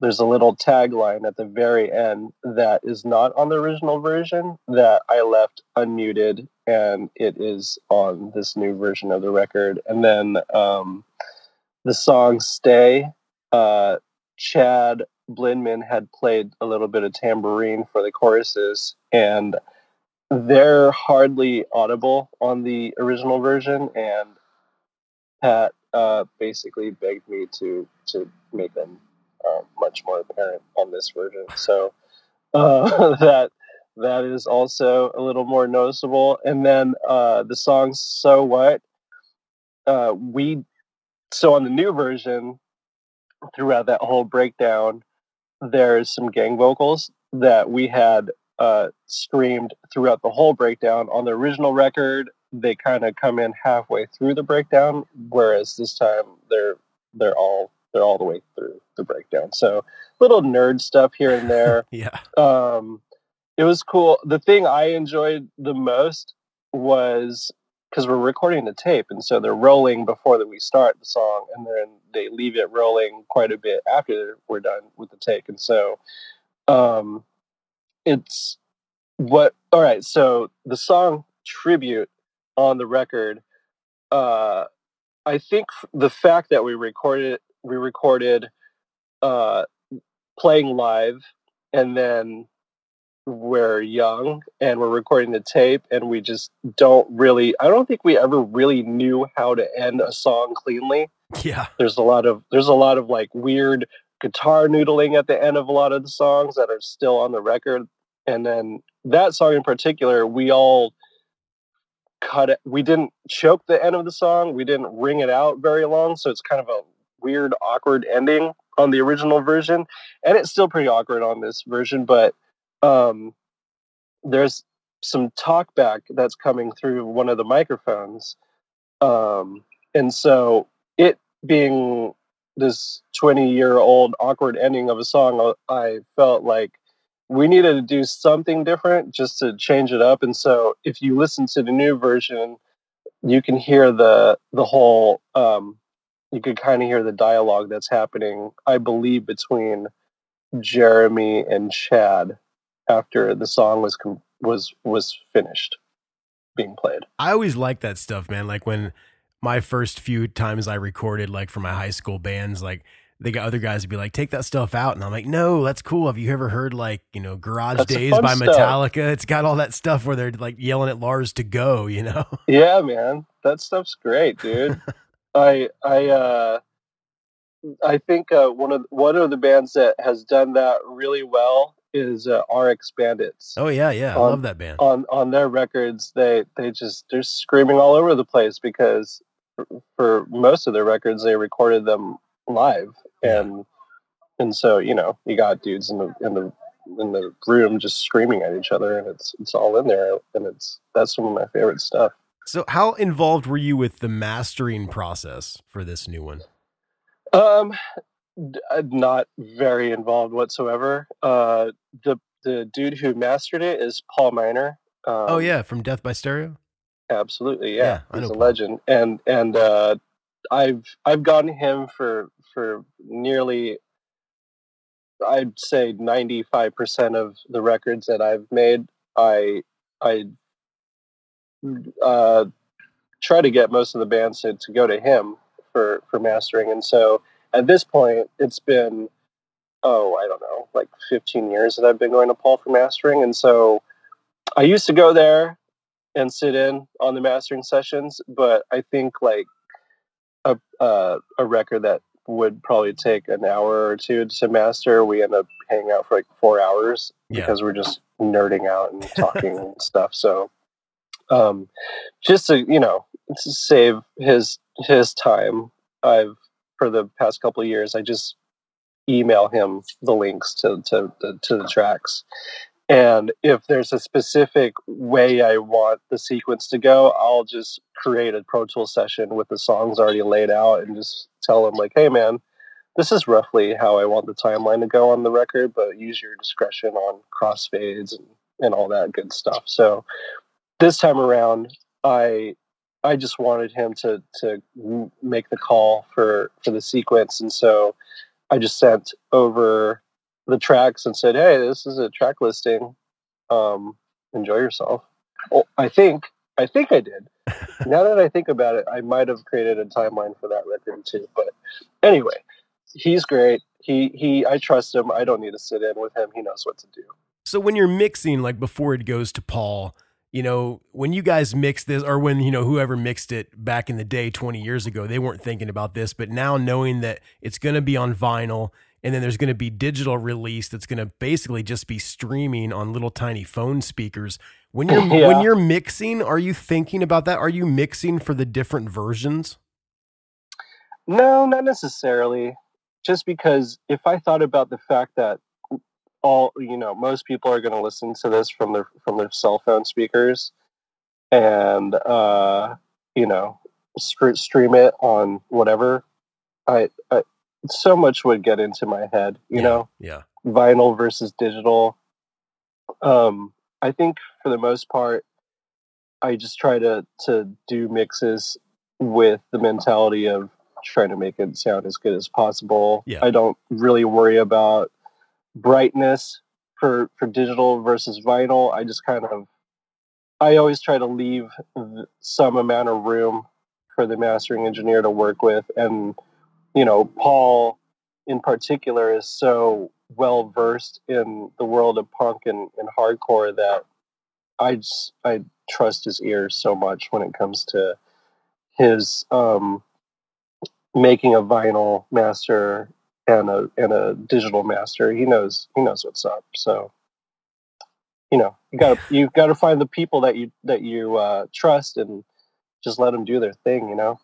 there's a little tagline at the very end that is not on the original version that I left unmuted, and it is on this new version of the record. And then um, the song "Stay," uh, Chad Blinman had played a little bit of tambourine for the choruses, and they're hardly audible on the original version. And Pat uh, basically begged me to to make them uh, much more apparent on this version. So uh, *laughs* that that is also a little more noticeable. And then uh, the song "So What." Uh, we so on the new version, throughout that whole breakdown, there's some gang vocals that we had uh, screamed throughout the whole breakdown. On the original record, they kind of come in halfway through the breakdown, whereas this time they're they're all they're all the way through the breakdown. So little nerd stuff here and there. *laughs* Yeah. um, it was cool. The thing I enjoyed the most was because we're recording the tape, and so they're rolling before that we start the song, and then they leave it rolling quite a bit after we're done with the take, and so um, it's what. All right, so the song "Tribute" on the record. Uh, I think the fact that we recorded we recorded uh, playing live, and then we're young and we're recording the tape and we just don't really i don't think we ever really knew how to end a song cleanly Yeah. there's a lot of there's a lot of like weird guitar noodling at the end of a lot of the songs that are still on the record and then that song in particular we all cut it we didn't choke the end of the song we didn't ring it out very long so it's kind of a weird awkward ending on the original version and it's still pretty awkward on this version but um there's some talkback that's coming through one of the microphones um and so it being this 20 year old awkward ending of a song uh, i felt like we needed to do something different just to change it up and so if you listen to the new version you can hear the the whole um you could kind of hear the dialogue that's happening i believe between jeremy and chad after the song was com- was was finished being played I always like that stuff, man. Like when my first few times I recorded, like for my high school bands, like they got other guys would be like, take that stuff out. And I'm like, no, that's cool. Have you ever heard like, you know, Garage That's Days by stuff. Metallica? It's got all that stuff where they're like yelling at Lars to go, you know? *laughs* Yeah, man, that stuff's great, dude. *laughs* I I uh, I think uh, one of one of the bands that has done that really well is uh, RX Bandits. Oh, yeah, yeah. I love that band. On on their records, they they just they're screaming all over the place because for most of their records they recorded them live and and so you know you got dudes in the in the in the room just screaming at each other and it's it's all in there and it's that's some of my favorite stuff. So, how involved were you with the mastering process for this new one? Um, d- uh, not very involved whatsoever. Uh, the the dude who mastered it is Paul Miner. Um, oh, yeah, from Death by Stereo? absolutely. Yeah, Yeah, he's a legend, and and uh, I've I've gotten him for for nearly. I'd say ninety five percent of the records that I've made. I I uh, try to get most of the bands to, to go to him for for mastering, and so at this point, it's been oh I don't know like fifteen years that I've been going to Paul for mastering, and so I used to go there and sit in on the mastering sessions, but I think like a uh, a record that would probably take an hour or two to master, we end up hanging out for like four hours Yeah. because we're just nerding out and *laughs* talking and stuff. So, um, just to you know, to save his his time, I've for the past couple of years, I just email him the links to to to the tracks. And if there's a specific way I want the sequence to go, I'll just create a Pro Tool session with the songs already laid out and just tell him like, "Hey, man, this is roughly how I want the timeline to go on the record, but use your discretion on crossfades and, and all that good stuff." So this time around, I I just wanted him to to make the call for for the sequence, and so I just sent over the tracks and said, "Hey, this is a track listing. Um, enjoy yourself." Oh, I think I think I did. *laughs* now that I think about it, I might have created a timeline for that record too. But anyway, he's great. He he. I trust him. I don't need to sit in with him. He knows what to do. So when you're mixing, like before it goes to Paul, you know, when you guys mix this, or when you know whoever mixed it back in the day, 20 years ago, they weren't thinking about this, but now knowing that it's going to be on vinyl. And then there's going to be digital release that's going to basically just be streaming on little tiny phone speakers. When you're *laughs* Yeah. when you're mixing, are you thinking about that? Are you mixing for the different versions? No, not necessarily. Just because if I thought about the fact that all you know, most people are going to listen to this from their from their cell phone speakers, and uh, you know, stream it on whatever. I, I so much would get into my head, you Yeah. know, Yeah. vinyl versus digital. Um, I think for the most part, I just try to to do mixes with the mentality of trying to make it sound as good as possible. Yeah. I don't really worry about brightness for for digital versus vinyl. I just kind of I always try to leave some amount of room for the mastering engineer to work with and you know, Paul in particular is so well versed in the world of punk and, and hardcore that I just I trust his ears so much when it comes to his um, making a vinyl master and a and a digital master. He knows he knows what's up. So you know you got to you got to find the people that you that you uh, trust and just let them do their thing. You know.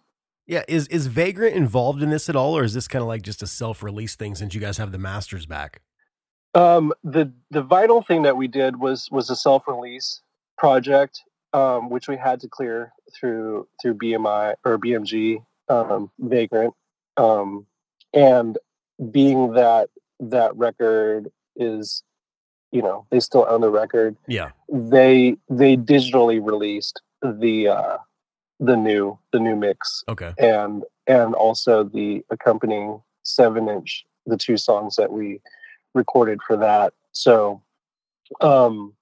Yeah. Is is Vagrant involved in this at all, or is this kind of like just a self release thing since you guys have the masters back? Um, the the vinyl thing that we did was was a self release project, um, which we had to clear through through BMI or BMG um, Vagrant, um, and being that that record is, you know, they still own the record. Yeah. They they digitally released the uh, the new the new mix Okay. and and also the accompanying seven inch the two songs that we recorded for that so um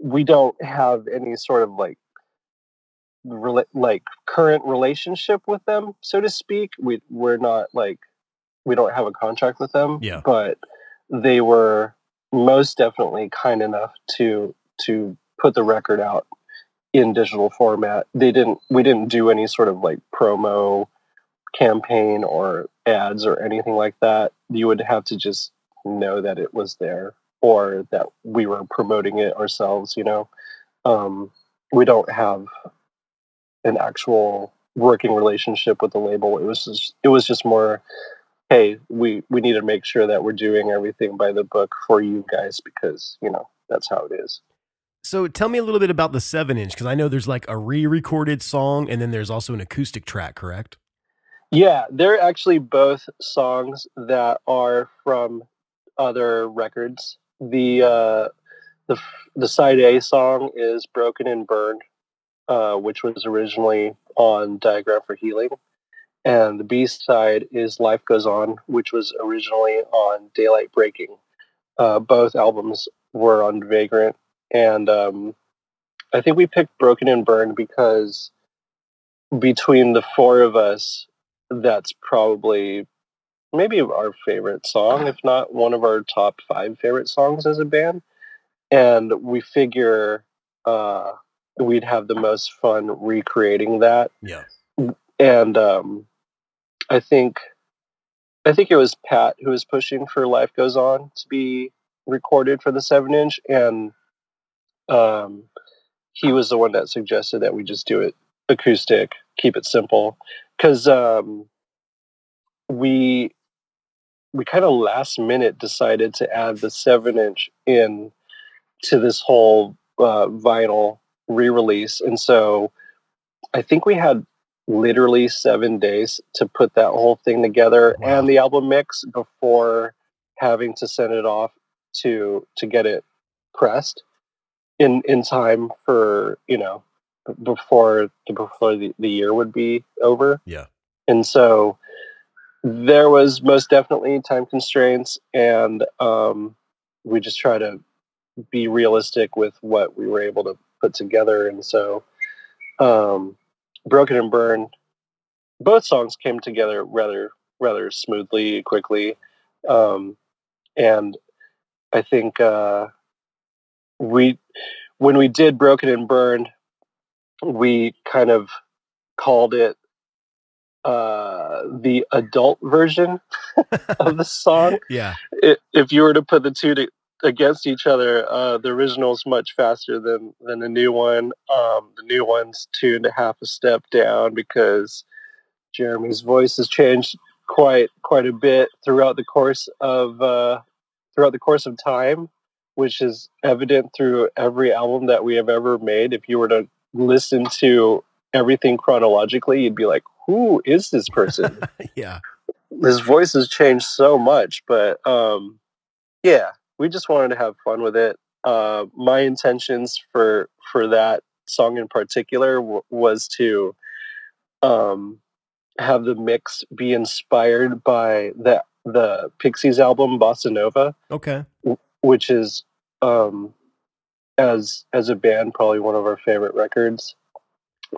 we don't have any sort of like rela- like current relationship with them so to speak we we're not like we don't have a contract with them Yeah. but they were most definitely kind enough to to put the record out in digital format. They didn't we didn't do any sort of like promo campaign or ads or anything like that. You would have to just know that it was there or that we were promoting it ourselves, you know. Um, we don't have an actual working relationship with the label. It was just it was just more hey, we we need to make sure that we're doing everything by the book for you guys because, you know, that's how it is. So tell me a little bit about the seven inch because I know there's like a re-recorded song and then there's also an acoustic track, correct? Yeah, they're actually both songs that are from other records. The uh, the the side A song is "Broken and Burned," uh, which was originally on Diagram for Healing, and the B side is "Life Goes On," which was originally on Daylight Breaking. Uh, both albums were on Vagrant, and um, I think we picked "Broken and Burned" because between the four of us, that's probably maybe our favorite song, if not one of our top five favorite songs as a band. And we figure uh, we'd have the most fun recreating that. Yeah. And um, I think I think it was Pat who was pushing for "Life Goes On" to be recorded for the seven inch, and um, he was the one that suggested that we just do it acoustic, keep it simple, because um, we we kind of last minute decided to add the seven inch in to this whole uh, vinyl re-release, and so I think we had literally seven days to put that whole thing together Wow. and the album mix before having to send it off to to get it pressed in in time for you know before before the, the year would be over Yeah. and so there was most definitely time constraints, and um, we just try to be realistic with what we were able to put together. And so, um, Broken and burned. both songs came together rather rather smoothly, quickly, um, and I think uh, we when we did Broken and Burned, we kind of called it uh, the adult version of the *laughs* song. Yeah. I if you were to put the two to, against each other, uh, the original is much faster than than the new one. Um, the new one's two and a half a step down because Jeremy's voice has changed quite quite a bit throughout the course of uh, throughout the course of time, which is evident through every album that we have ever made. If you were to listen to everything chronologically, you'd be like, "Who is this person?" *laughs* yeah. his voice has changed so much but um yeah we just wanted to have fun with it uh my intentions for for that song in particular w- was to um have the mix be inspired by the the pixies album bossa nova Okay. Which is um as as a band probably one of our favorite records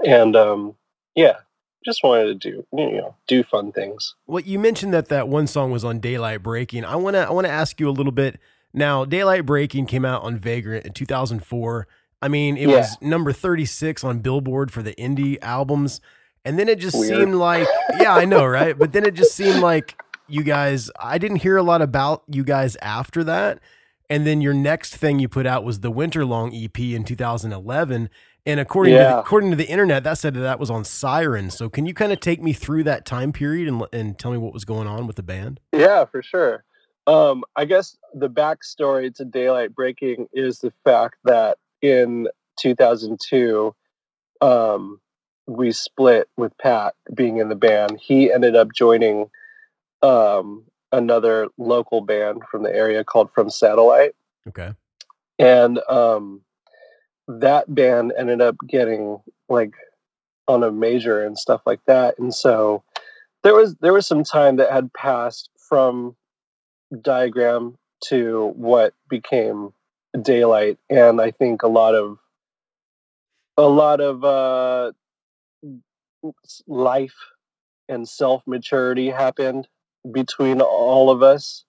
and um yeah just wanted to do you know do fun things Well, you mentioned that that one song was on Daylight Breaking. I want to I want to ask you a little bit. Now, Daylight Breaking came out on Vagrant in 2004. I mean, it Yeah. was number 36 on Billboard for the indie albums. And then it just Weird. seemed like yeah, I know, right? But then it just seemed like you guys I didn't hear a lot about you guys after that. And then your next thing you put out was the Winter Long EP in 2011. And according to the, according to the internet, that said that that was on Siren. So can you kind of take me through that time period and and tell me what was going on with the band? Yeah, for sure. Um, I guess the backstory to Daylight Breaking is the fact that in 2002, um, we split with Pat being in the band. He ended up joining um, another local band from the area called From Satellite. Okay. and um, that band ended up getting like on a major and stuff like that and so there was there was some time that had passed from diagram to what became daylight and i think a lot of a lot of uh life and self maturity happened between all of us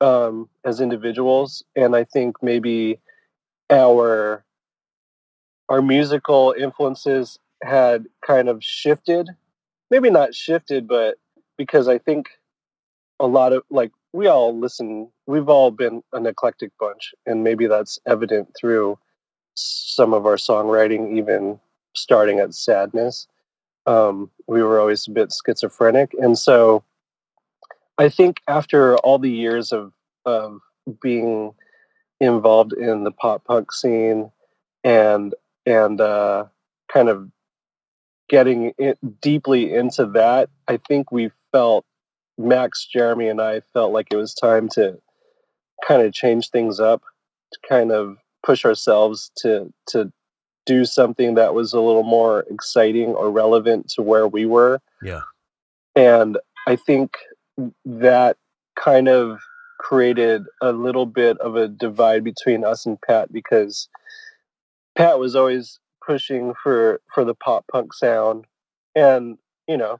um, as individuals, and I think maybe our our musical influences had kind of shifted. Maybe not shifted, but because I think a lot of like we all listen. We've all been an eclectic bunch, and maybe that's evident through some of our songwriting, even starting at sadness. Um, we were always a bit schizophrenic, and so I think after all the years of of being involved in the pop punk scene and and uh, kind of getting deeply into that, I think we felt Max, Jeremy, and I felt like it was time to kind of change things up, to kind of push ourselves to to do something that was a little more exciting or relevant to where we were. Yeah. And I think that kind of created a little bit of a divide between us and Pat because Pat was always pushing for for the pop punk sound. And you know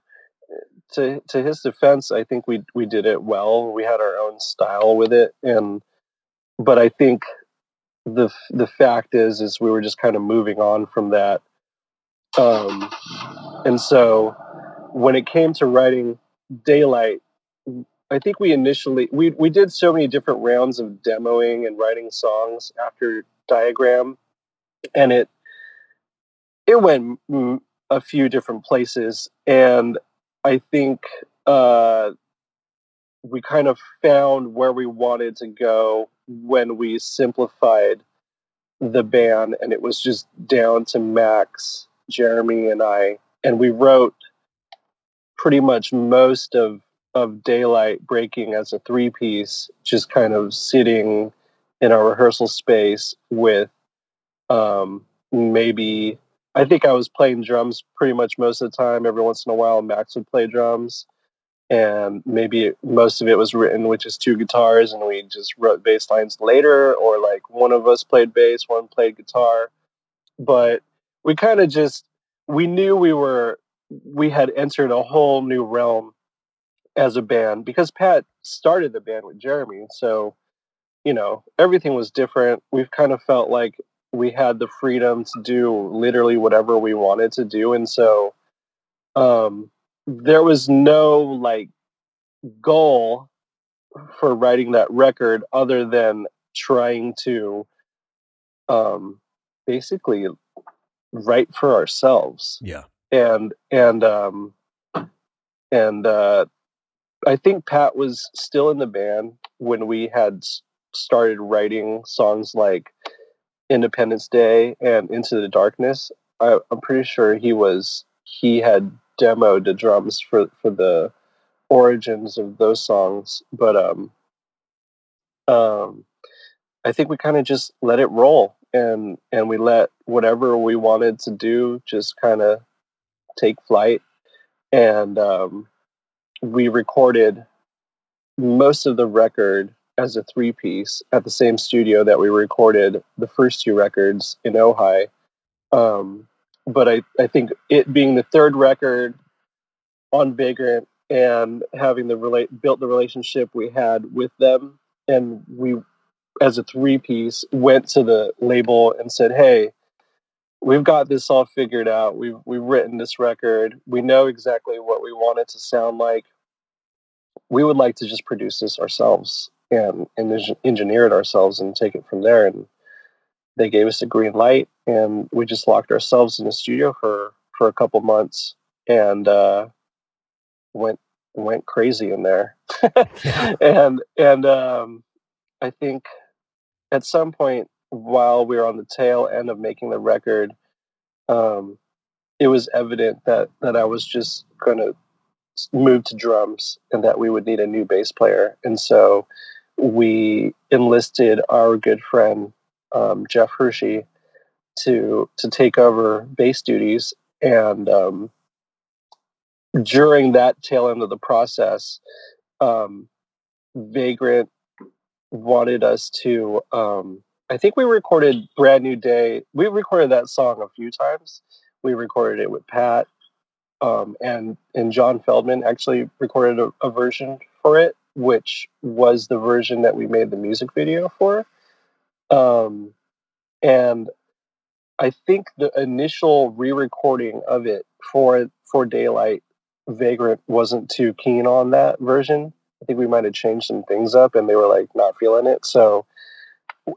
to to his defense I think we we did it well. We had our own style with it. And but I think the the fact is is we were just kind of moving on from that. Um and so when it came to writing daylight I think we initially we we did so many different rounds of demoing and writing songs after Diagram, and it it went a few different places, and I think uh, we kind of found where we wanted to go when we simplified the band, and it was just down to Max, Jeremy, and I, and we wrote pretty much most of of daylight breaking as a three piece, just kind of sitting in our rehearsal space with um, maybe I think I was playing drums pretty much most of the time. Every once in a while, Max would play drums. and maybe most of it was written with just two guitars, and we just wrote bass lines later, or like one of us played bass, one played guitar. But we kind of just we knew we were we had entered a whole new realm as a band because Pat started the band with Jeremy, so you know everything was different. We've kind of felt like we had the freedom to do literally whatever we wanted to do, and so um, there was no like goal for writing that record other than trying to um, basically write for ourselves Yeah. and and um and uh i think pat was still in the band when we had started writing songs like independence day and into the darkness. I, i'm pretty sure he was he had demoed the drums for for the origins of those songs but um um i think we kind of just let it roll and and we let whatever we wanted to do just kind of take flight and um, we recorded most of the record as a three piece at the same studio that we recorded the first two records in Ojai. Um, but I, I think it being the third record on Vagrant and having the relate built the relationship we had with them and we as a three piece went to the label and said, Hey, we've got this all figured out. We've we've written this record. We know exactly what we want it to sound like. We would like to just produce this ourselves and and engineer it ourselves and take it from there. And they gave us a green light, and we just locked ourselves in the studio for for a couple months and uh, went went crazy in there. *laughs* *laughs* and and um, I think at some point while we were on the tail end of making the record, um, it was evident that that I was just going to move to drums and that we would need a new bass player. And so we enlisted our good friend um, Jeff Hershey to to take over bass duties. And um, during that tail end of the process, um, Vagrant wanted us to um, I think we recorded Brand New Day. We recorded that song a few times. We recorded it with Pat, um, and and John Feldmann actually recorded a, a version for it, which was the version that we made the music video for. Um, and I think the initial re-recording of it for for Daylight, Vagrant wasn't too keen on that version. I think we might have changed some things up, and they were like not feeling it. So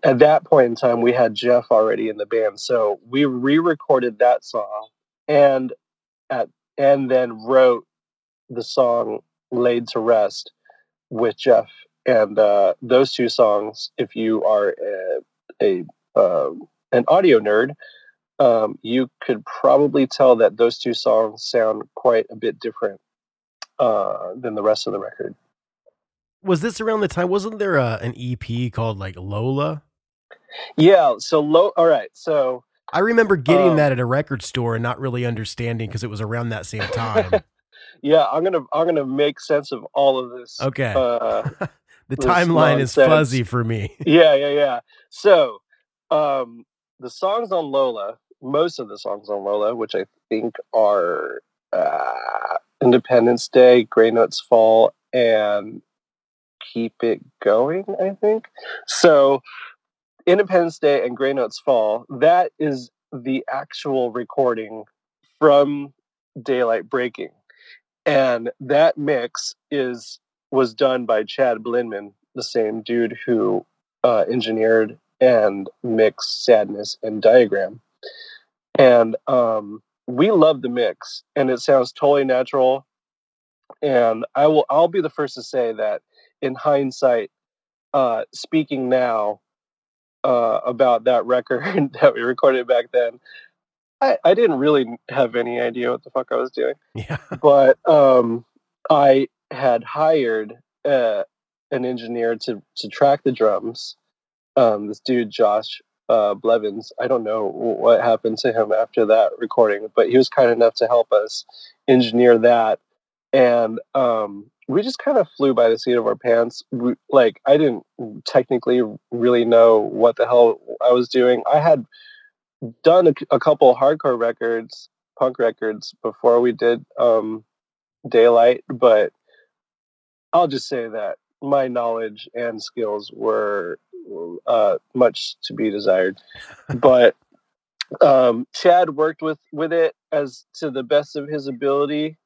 at that point in time, we had Jeff already in the band, so we re-recorded that song, and at and then wrote the song "Laid to Rest" with Jeff. And uh, those two songs, if you are a, a um, an audio nerd, um, you could probably tell that those two songs sound quite a bit different uh, than the rest of the record. Was this around the time? Wasn't there a, an EP called like Lola? Yeah. So low. All right. So I remember getting Um, that at a record store and not really understanding because it was around that same time. *laughs* yeah, I'm gonna I'm gonna make sense of all of this. Okay. Uh, *laughs* the timeline is fuzzy for me. yeah, yeah, yeah. So, um, the songs on Lola, most of the songs on Lola, which I think are uh, Independence Day, Grey Notes Fall, and Keep It Going, I think. So, Independence Day and Grey Notes Fall, that is the actual recording from Daylight Breaking. And that mix is was done by Chad Blinman, the same dude who uh, engineered and mixed Sadness and Diagram. And um, we love the mix, and it sounds totally natural. And I will I'll be the first to say that in hindsight, uh, speaking now uh, about that record *laughs* that we recorded back then, I, I didn't really have any idea what the fuck I was doing Yeah. *laughs* but um, I had hired uh, an engineer to to track the drums. Um, this dude Josh uh, Blevins. I don't know what happened to him after that recording, but he was kind enough to help us engineer that. And um, we just kind of flew by the seat of our pants. We, like I didn't technically really know what the hell I was doing. I had done a, a couple hardcore records, punk records before we did um, Daylight, but I'll just say that my knowledge and skills were uh, much to be desired. but um, Chad worked with with it as to the best of his ability.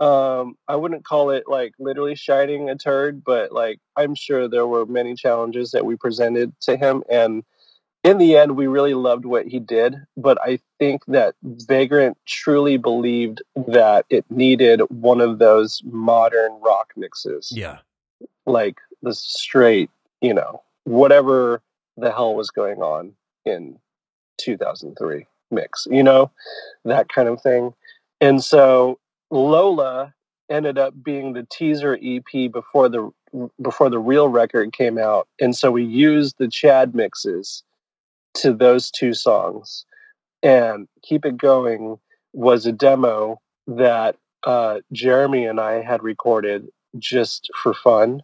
Um, I wouldn't call it like literally shining a turd, but like I'm sure there were many challenges that we presented to him, and in the end, we really loved what he did. But I think that Vagrant truly believed that it needed one of those modern rock mixes Yeah. like the straight, you know, whatever the hell was going on in 2003 mix, you know, that kind of thing. And so Lola ended up being the teaser EP before the before the real record came out. And so we used the Chad mixes to those two songs. And Keep It Going was a demo that uh, Jeremy and I had recorded just for fun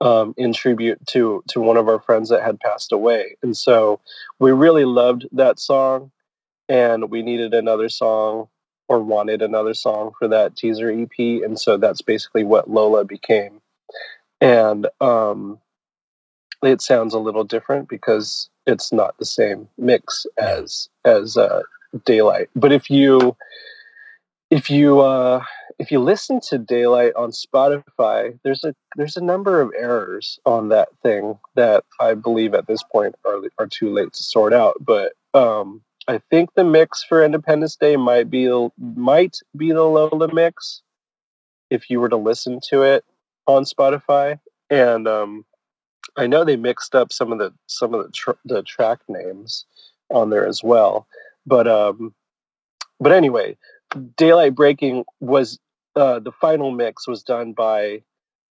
um, in tribute to to one of our friends that had passed away. And so we really loved that song, and we needed another song or wanted another song for that teaser EP. And so that's basically what Lola became. And um, it sounds a little different because it's not the same mix as as uh, Daylight. But if you if you uh, if you listen to Daylight on Spotify, there's a there's a number of errors on that thing that I believe at this point are are too late to sort out. But um, I think the mix for Independence Day might be might be the Lola mix if you were to listen to it on Spotify. And um, I know they mixed up some of the some of the tr- the track names on there as well. But um, but anyway, Daylight Breaking was uh, the final mix was done by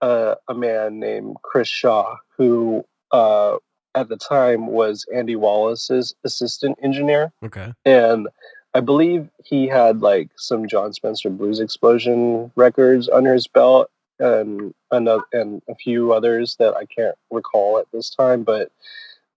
uh, a man named Chris Shaw, who uh, at the time was Andy Wallace's assistant engineer, Okay. and I believe he had like some Jon Spencer Blues Explosion records under his belt, and another and a few others that I can't recall at this time, but.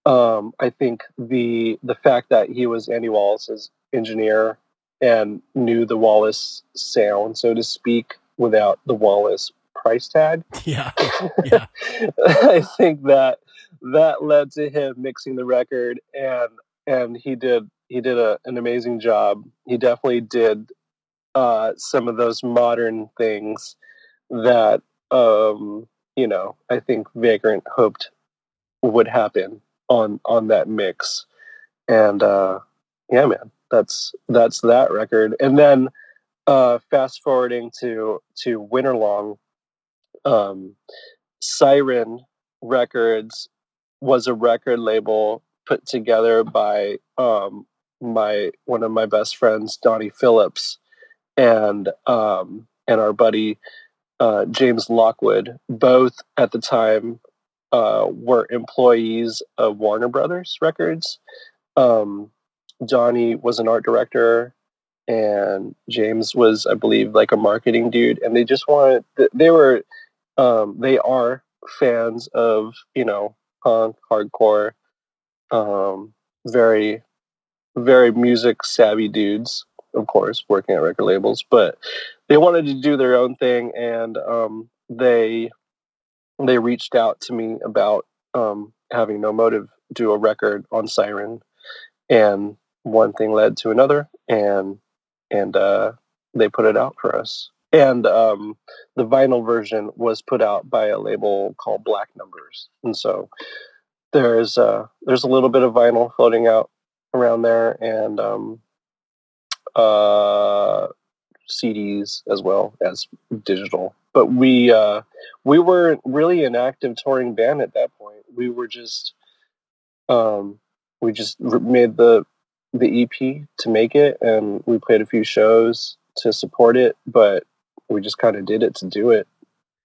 Um, I think the the fact that he was Andy Wallace's engineer and knew the Wallace sound, so to speak, without the Wallace price tag. *laughs* Yeah. *laughs* Yeah. I think that that led to him mixing the record, and and he did he did a, an amazing job. He definitely did uh, some of those modern things that um, you know I think Vagrant hoped would happen on on that mix, and uh, yeah, man, that's that's that record. And then uh, fast forwarding to to Winterlong, um, Siren Records was a record label put together by um, my one of my best friends, Donnie Phillips, and um, and our buddy uh, James Lockwood. Both at the time uh, were employees of Warner Brothers Records. Um, Donnie was an art director, and James was, I believe, like a marketing dude. And they just wanted, they were, um, they are fans of, you know, punk, hardcore, um, very, very music savvy dudes, of course, working at record labels. But they wanted to do their own thing, and um, they they reached out to me about um, having no motive do a record on Siren, and one thing led to another, and and uh, they put it out for us. And um, the vinyl version was put out by a label called Black Numbers, and so there's uh, there's a little bit of vinyl floating out around there, and um, uh, CDs as well as digital. But we uh, we weren't really an active touring band at that point. We were just um, we just made the the EP to make it, and we played a few shows to support it. But we just kind of did it to do it.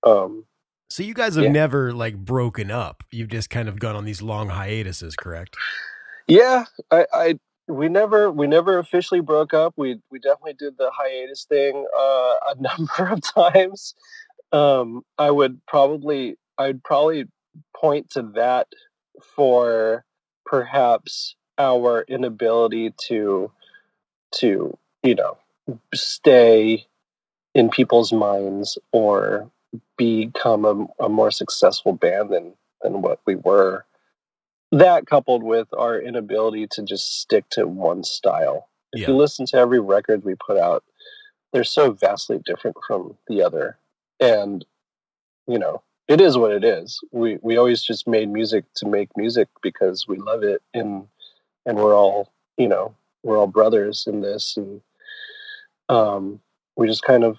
Um, So you guys have Yeah. never like broken up. You've just kind of gone on these long hiatuses, correct? Yeah, I, I we never we never officially broke up. We we definitely did the hiatus thing uh, a *laughs* number of times. um, I would probably I'd probably point to that for perhaps our inability to to you know stay in people's minds or become a, a more successful band than than what we were. That coupled with our inability to just stick to one style. If Yeah. you listen to every record we put out, they're so vastly different from the other. And you know, it is what it is. We we always just made music to make music because we love it and and we're all, you know, we're all brothers in this and um we just kind of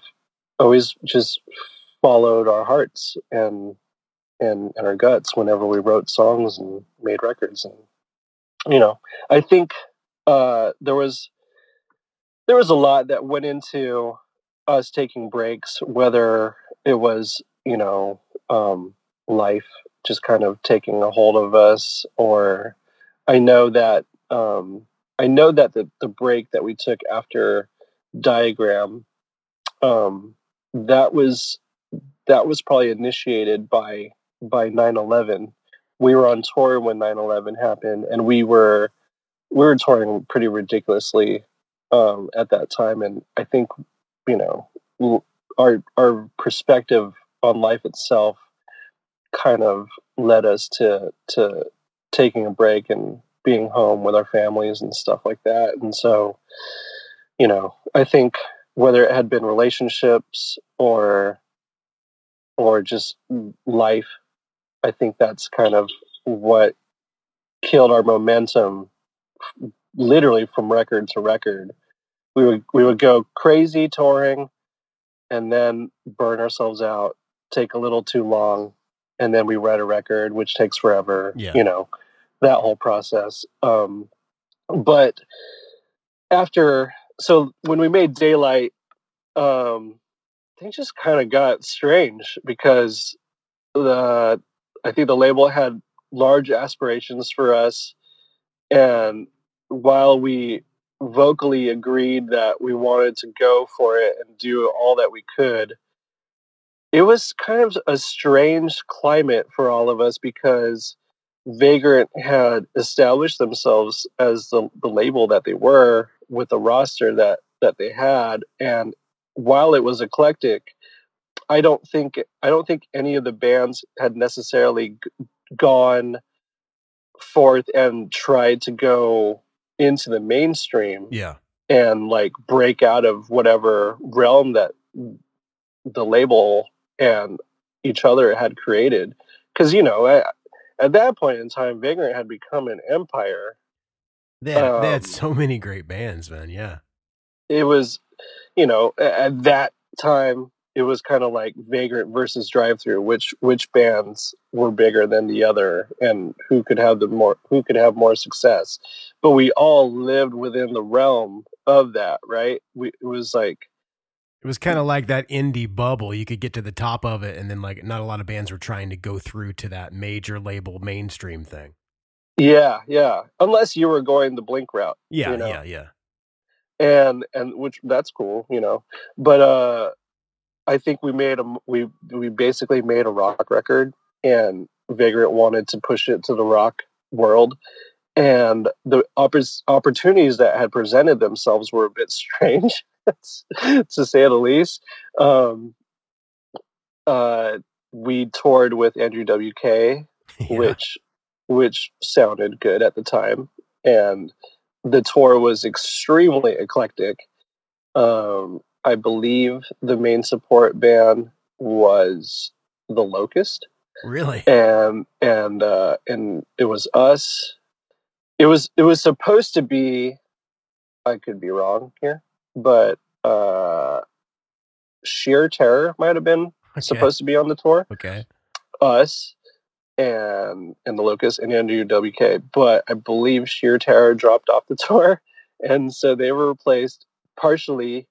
always just followed our hearts and and and our guts whenever we wrote songs and made records. And you know i think uh there was there was a lot that went into us taking breaks whether it was you know um life just kind of taking a hold of us or i know that um i know that the the break that we took after diagram um that was that was probably initiated by by 9-11 we were on tour when 9-11 happened and we were we were touring pretty ridiculously um at that time and i think you know our our perspective on life itself kind of led us to to taking a break and being home with our families and stuff like that and so you know i think whether it had been relationships or or just life i think that's kind of what killed our momentum literally from record to record we would we would go crazy touring and then burn ourselves out take a little too long and then we write a record which takes forever Yeah. you know that whole process um but after so when we made daylight um things just kind of got strange because the I think the label had large aspirations for us, and while we vocally agreed that we wanted to go for it and do all that we could, it was kind of a strange climate for all of us because Vagrant had established themselves as the, the label that they were with the roster that that they had and while it was eclectic i don't think i don't think any of the bands had necessarily g- gone forth and tried to go into the mainstream Yeah. and like break out of whatever realm that the label and each other had created because you know at, at that point in time vagrant had become an empire They had, they had Um, so many great bands, man. Yeah. it was you know at that time it was kind of like vagrant versus drive through which which bands were bigger than the other and who could have the more who could have more success but we all lived within the realm of that right we it was like It was kind of like that indie bubble. You could get to the top of it, and then like not a lot of bands were trying to go through to that major label mainstream thing. Yeah yeah unless you were going the blink route Yeah, you know? yeah, yeah. and and which that's cool you know but uh i think we made a we we basically made a rock record and vagrant wanted to push it to the rock world and the oppor- opportunities that had presented themselves were a bit *laughs* strange to say the least um uh we toured with andrew wk *laughs* Yeah. which which sounded good at the time and the tour was extremely eclectic um i believe the main support band was the locust really? and and uh and it was us it was it was supposed to be i could be wrong here but uh sheer terror might have been Okay. supposed to be on the tour Okay. us and and the Locust and Andrew WK, but I believe Sheer Terror dropped off the *laughs* tour, and so they were replaced partially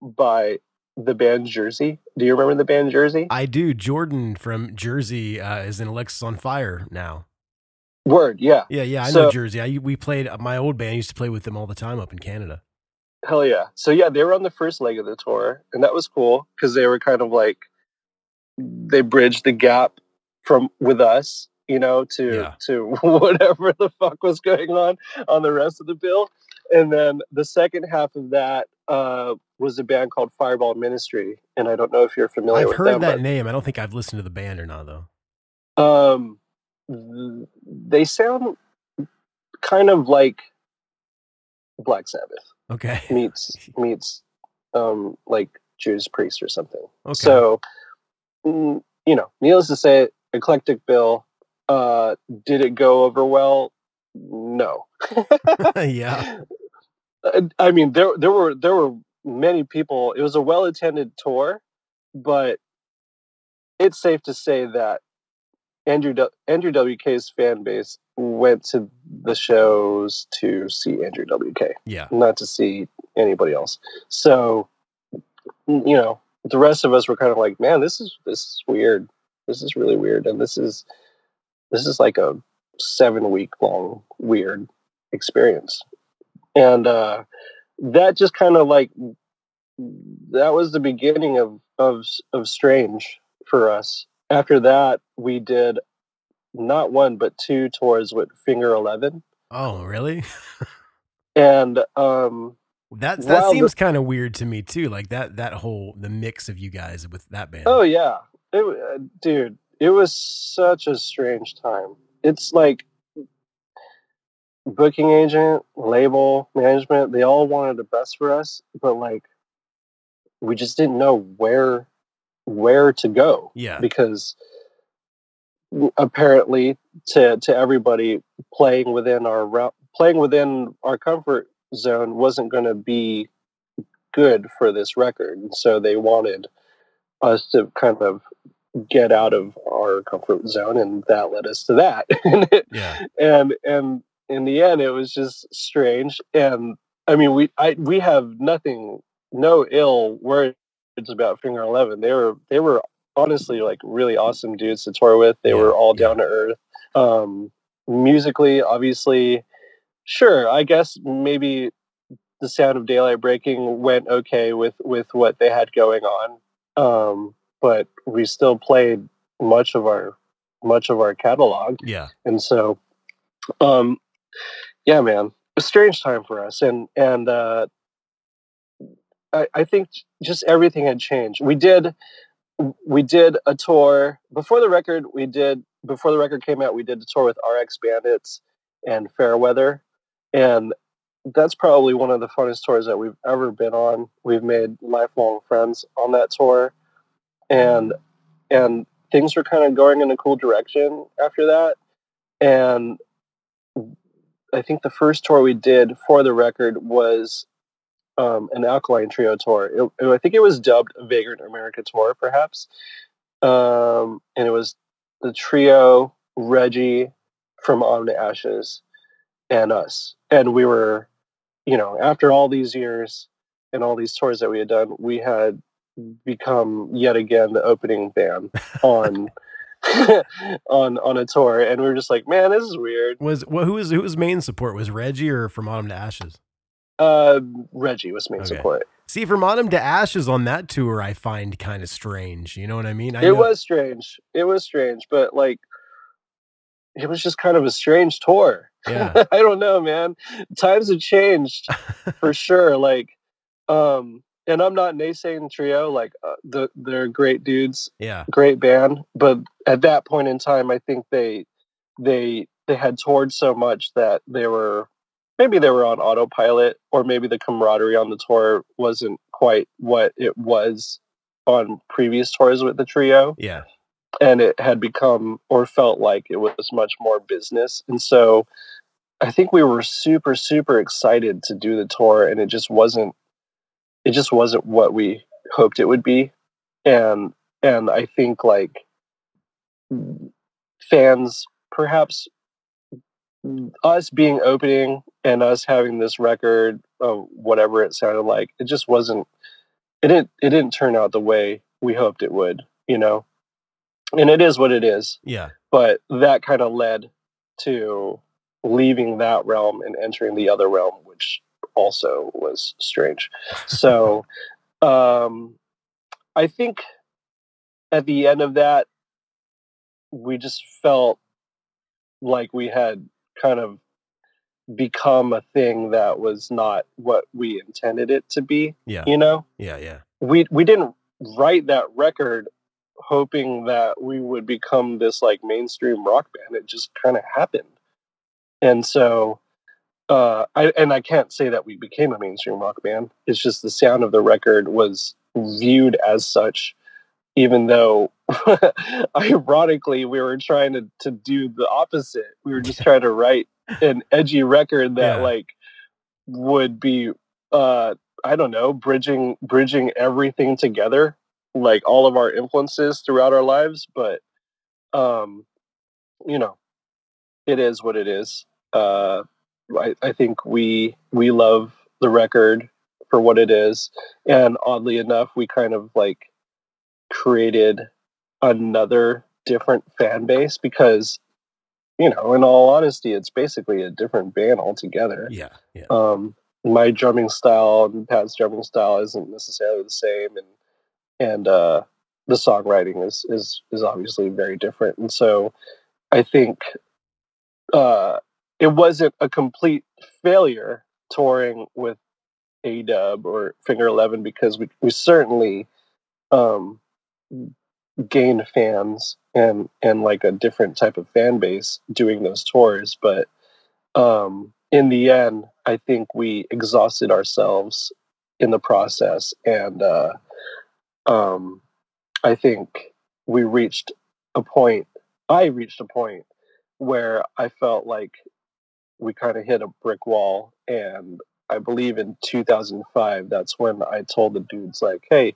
by the band Jersey. Do you remember the band Jersey? I do. Jordan from Jersey uh, is in Alexisonfire now. Word, yeah, Yeah, yeah. I So- know Jersey. I we played my old band used to play with them all the time up in Canada. hell yeah. So yeah, they were on the first leg of the tour, and that was cool because they were kind of like they bridged the gap from with us, you know, to Yeah. to *laughs* whatever the fuck was going on on the rest of the bill. And then the second half of that uh, was a band called Fireball Ministry, and I don't know if you're familiar I've heard them. that name. I don't think I've listened to the band or not though. Um, they sound kind of like Black Sabbath Okay. meets *laughs* meets um like Judas Priest or something. Okay. So, mm, you know, needless to say, eclectic bill. Uh, did it go over well? No. *laughs* *laughs* yeah. I mean, there there were there were many people. It was a well attended tour, but it's safe to say that Andrew Andrew WK's fan base went to the shows to see Andrew WK, Yeah. not to see anybody else. So, you know, the rest of us were kind of like, man, this is this is weird. This is really weird, and this is this is like a seven week long weird experience and uh that just kind of like that was the beginning of of of strange for us after that we did not one but two tours with finger 11 Oh, really? and um That that seems kind of weird to me too. Like that that whole the mix of you guys with that band. oh yeah it, uh, dude it was such a strange time it's like booking agent label management they all wanted the best for us but like we just didn't know where where to go yeah. because apparently to to everybody playing within our playing within our comfort zone wasn't going to be good for this record and so they wanted us to kind of get out of our comfort zone and that led us to that. *laughs* Yeah. and and in the end it was just strange. And i mean we i we have nothing no ill words about finger 11 they were they were honestly like really awesome dudes to tour with. They Yeah, were all yeah. down to earth. Um musically obviously sure i guess maybe the sound of daylight breaking went okay with with what they had going on um but we still played much of our much of our catalog. Yeah. and so um yeah man a strange time for us. And and uh I, I think just everything had changed. We did we did a tour before the record we did before the record came out we did a tour with rx bandits and fairweather. And that's probably one of the funnest tours that we've ever been on we've made lifelong friends on that tour and and things were kind of going in a cool direction after that and I think the first tour we did for the record was um, an Alkaline Trio tour. It, I think it was dubbed Vagrant America tour, perhaps. Um, and it was the trio, Reggie from Autumn to Ashes, and us. And we were, you know, after all these years and all these tours that we had done, we had become yet again the opening band on *laughs* *laughs* on on a tour and we were just like man this is weird Was well, who was who was main support? Was Reggie or From Autumn to Ashes? uh reggie was main Okay. support See, From Autumn to Ashes on that tour, I find kind of strange. You know what I mean? I it know- was strange it was strange but like it was just kind of a strange tour Yeah. *laughs* i don't know man times have changed for *laughs* sure like um and i'm not naysaying trio like uh, the, they're great dudes Yeah. great band but at that point in time i think they they they had toured so much that they were maybe they were on autopilot or maybe the camaraderie on the tour wasn't quite what it was on previous tours with the trio Yeah. And it had become or felt like it was much more business. And so i think we were super super excited to do the tour and it just wasn't it just wasn't what we hoped it would be. And and i think like fans perhaps us being opening and us having this record of whatever it sounded like it just wasn't it didn't it didn't turn out the way we hoped it would you know and it is what it is Yeah. but that kind of led to leaving that realm and entering the other realm which also was strange *laughs* so um i think at the end of that, we just felt like we had kind of become a thing that was not what we intended it to be. Yeah. You know, Yeah. Yeah. we we didn't write that record hoping that we would become this like mainstream rock band. It just kind of happened, and so. Uh, I, and I can't say that we became a mainstream rock band. It's just the sound of the record was viewed as such, even though *laughs* ironically we were trying to, to do the opposite. We were just trying to write an edgy record that Yeah. like would be uh I don't know, bridging bridging everything together, like all of our influences throughout our lives, but um you know, it is what it is. Uh I, I think we we love the record for what it is. And oddly enough, we kind of like created another different fan base because you know, in all honesty, it's basically a different band altogether Yeah. Yeah. um, my drumming style and Pat's drumming style isn't necessarily the same, and and uh, the songwriting is is is obviously very different. And so, I think uh, it wasn't a complete failure touring with A Dub or Finger Eleven because we we certainly um, gained fans and and like a different type of fan base doing those tours, but um, in the end, I think we exhausted ourselves in the process, and uh, um, I think we reached a point. I reached a point where I felt like we kind of hit a brick wall, and I believe in 2005, that's when I told the dudes like, "Hey."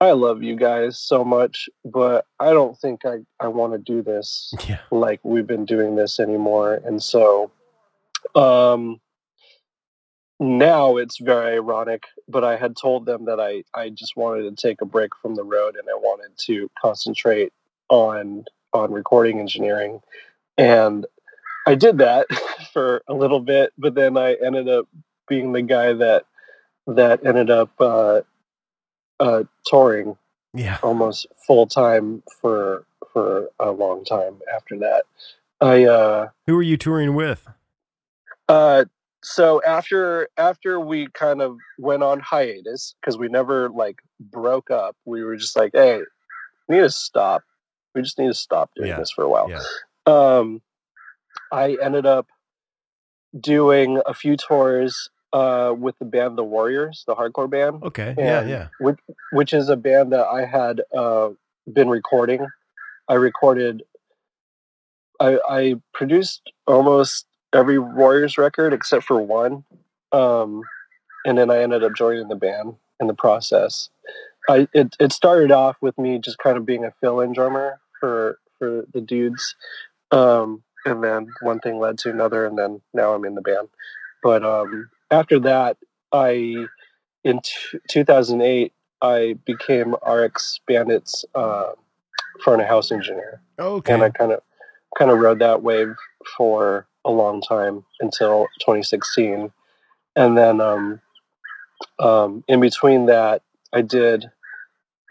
I love you guys so much, but I don't think I, I want to do this *laughs* Yeah. like we've been doing this anymore. And so um now it's very ironic, but I had told them that I, I just wanted to take a break from the road and I wanted to concentrate on on recording engineering. And I did that *laughs* for a little bit, but then I ended up being the guy that that ended up uh, uh, touring Yeah. almost full time for for a long time after that. I uh Who are you touring with? uh so after after we kind of went on hiatus because we never like broke up, we were just like, hey, we need to stop. We just need to stop doing Yeah. this for a while. Yeah. Um I ended up doing a few tours uh with the band The Warriors, the hardcore band Okay. Yeah. Yeah. which, which is a band that I had uh, been recording. I recorded, I, I produced almost every Warriors record except for one, um, and then I ended up joining the band in the process. I it, it started off with me just kind of being a fill-in drummer for for the dudes, um, and then one thing led to another, and then now I'm in the band. But um, after that, I in t- 2008 I became RX Bandit's uh, front of house engineer, Okay. and I kind of kind of rode that wave for a long time until 2016, and then um, um, in between that, I did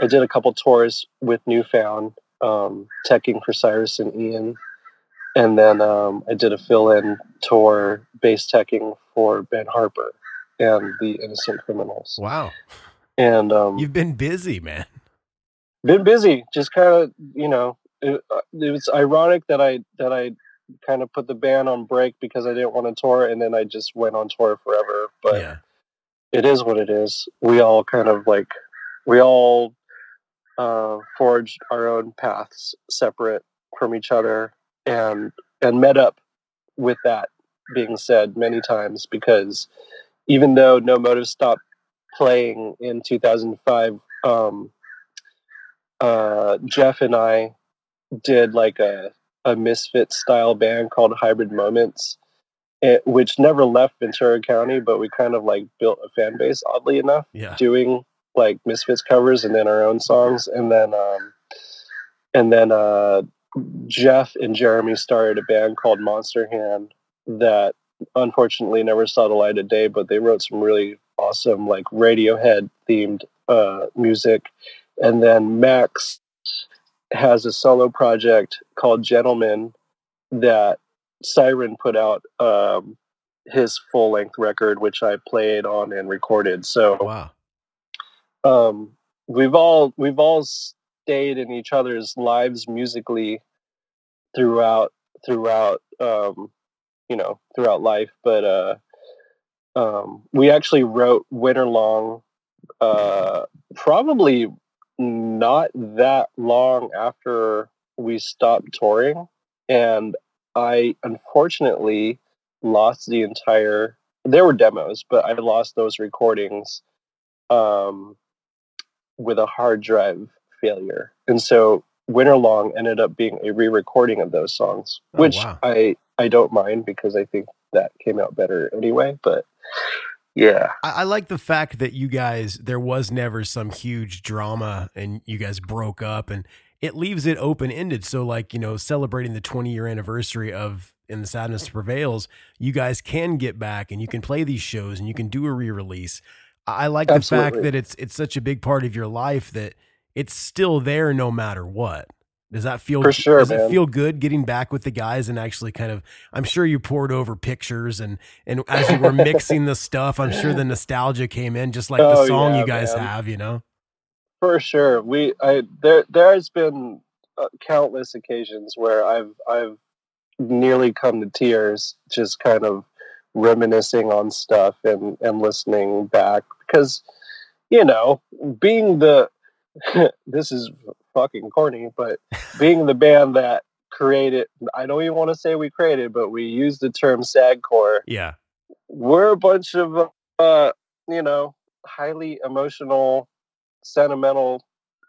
I did a couple tours with Newfound, um, teching for Cyrus and Ian, and then um, I did a fill-in tour bass teching for Ben Harper and the Innocent Criminals, wow. and um, You've been busy, man. been busy just kind of you know it, uh, it was ironic that i that i kind of put the band on break because i didn't want to tour and then i just went on tour forever but yeah. it is what it is we all kind of like we all uh, forged our own paths separate from each other and and met up with that being said many times because even though no motive stopped playing in 2005 um, uh, jeff and i did like a, a misfit style band called hybrid moments it, which never left ventura county but we kind of like built a fan base oddly enough Yeah. doing like Misfits covers and then our own songs, and then um, and then uh, Jeff and Jeremy started a band called Monster Hand that unfortunately never saw the light of day, but they wrote some really awesome like Radiohead themed uh, music, and then Max has a solo project called Gentleman that Siren put out um, his full length record, which I played on and recorded. So Wow. um, we've all we've all stayed in each other's lives musically throughout throughout um, you know throughout life. But uh, um, we actually wrote Winter Long uh, probably not that long after we stopped touring, and I unfortunately lost the entire. There were demos, but I lost those recordings um, with a hard drive failure, and so Winter Long ended up being a re-recording of those songs, Oh, which wow. I I don't mind because I think that came out better anyway. But yeah, I, I like the fact that you guys there was never some huge drama and you guys broke up and it leaves it open ended. So like, you know, celebrating the 20 year anniversary of And the Sadness Prevails, you guys can get back and you can play these shows and you can do a re-release. I I like the fact that it's it's such a big part of your life that it's still there no matter what. Does that feel For sure, Does it feel good getting back with the guys and actually kind of? I'm sure you poured over pictures and and as you were mixing the *laughs* stuff, I'm sure the nostalgia came in, just like the Oh, song yeah, you guys man. have. You know, For sure, we I there there has been uh, countless occasions where I've I've nearly come to tears, just kind of reminiscing on stuff and and listening back because you know being the *laughs* this is fucking corny, but being the band that created I don't even want to say we created, but we used the term sagcore. Yeah, we're a bunch of uh you know highly emotional sentimental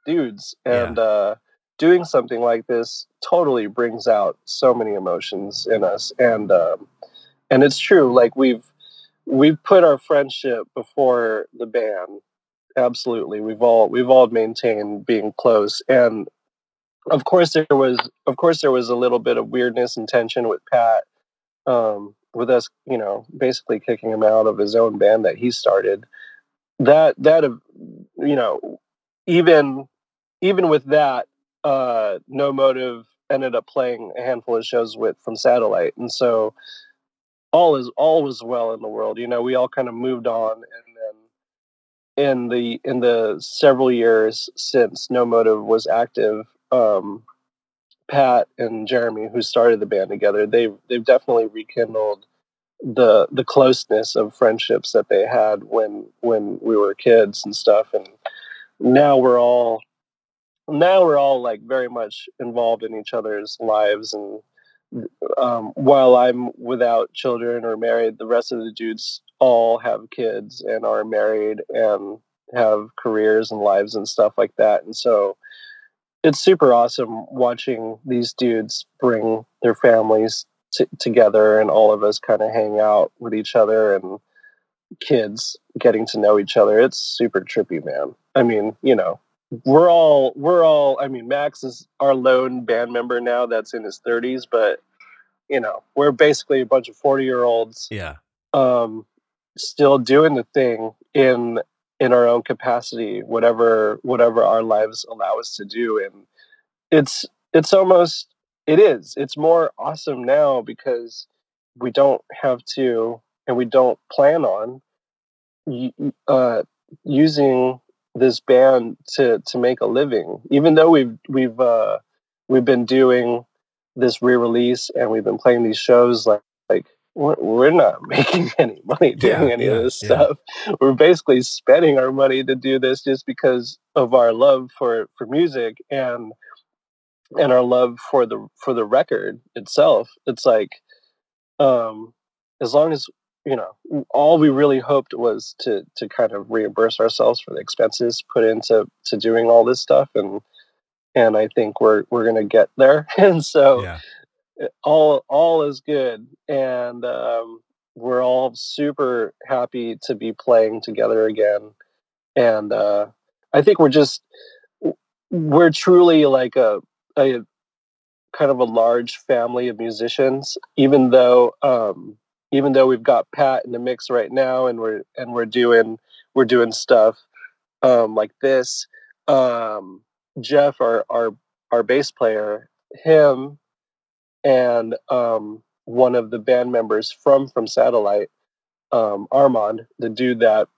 dudes. And uh doing something like this totally brings out so many emotions in us. And um and it's true like we've we've put our friendship before the band absolutely we've all we've all maintained being close and of course there was of course there was a little bit of weirdness and tension with pat um, with us, you know, basically kicking him out of his own band that he started. That that you know, even even with that, uh, No Motive ended up playing a handful of shows with from Satellite, and so all is all was well in the world. You know, we all kind of moved on, and in the in the several years since No Motive was active. Um, Pat and Jeremy, who started the band together, they've they've definitely rekindled the the closeness of friendships that they had when when we were kids and stuff. And now we're all now we're all like very much involved in each other's lives. And um, while I'm without children or married, the rest of the dudes all have kids and are married and have careers and lives and stuff like that. And so it's super awesome watching these dudes bring their families t- together and all of us kind of hang out with each other and kids getting to know each other. It's super trippy man. I mean you know we're all we're all i mean max is our lone band member now that's in his 30s but you know we're basically a bunch of 40 year olds yeah, um, still doing the thing in in our own capacity, whatever whatever our lives allow us to do, and it's it's almost it is. It's more awesome now because we don't have to and we don't plan on uh, using this band to to make a living, even though we've we've uh, we've been doing this re-release and we've been playing these shows like we're, we're not *laughs* making any money doing Yeah, any yeah, of this yeah. stuff we're basically spending our money to do this just because of our love for for music and and our love for the for the record itself it's like um as long as you know all we really hoped was to to kind of reimburse ourselves for the expenses put into to doing all this stuff and and i think we're we're gonna get there *laughs* and so yeah. All all is good and um, we're all super happy to be playing together again and uh, i think we're just we're truly like a, a kind of a large family of musicians even though um, even though we've got pat in the mix right now and we're and we're doing we're doing stuff um, like this um, jeff our our our bass player, him, and um, one of the band members from from Satellite, um, Armand, the dude that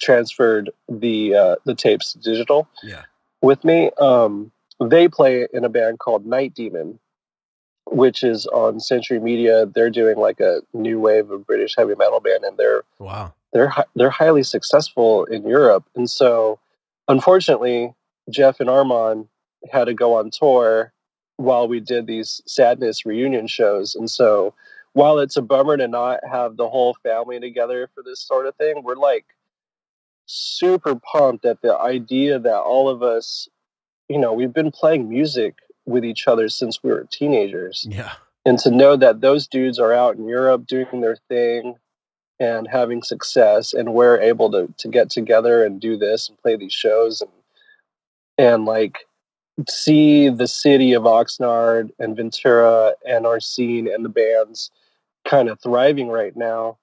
transferred the uh, the tapes digital Yeah. with me. Um, they play in a band called Night Demon, which is on Century Media. They're doing like a new wave of British heavy metal band, and they're Wow. they're they're highly successful in Europe. And so, unfortunately, Jeff and Armand had to go on tour while we did these sadness reunion shows. And so, while it's a bummer to not have the whole family together for this sort of thing, we're like super pumped at the idea that all of us, you know, we've been playing music with each other since we were teenagers Yeah. and to know that those dudes are out in Europe doing their thing and having success and we're able to to get together and do this and play these shows and and like see the city of Oxnard and Ventura and our scene and the bands kind of thriving right now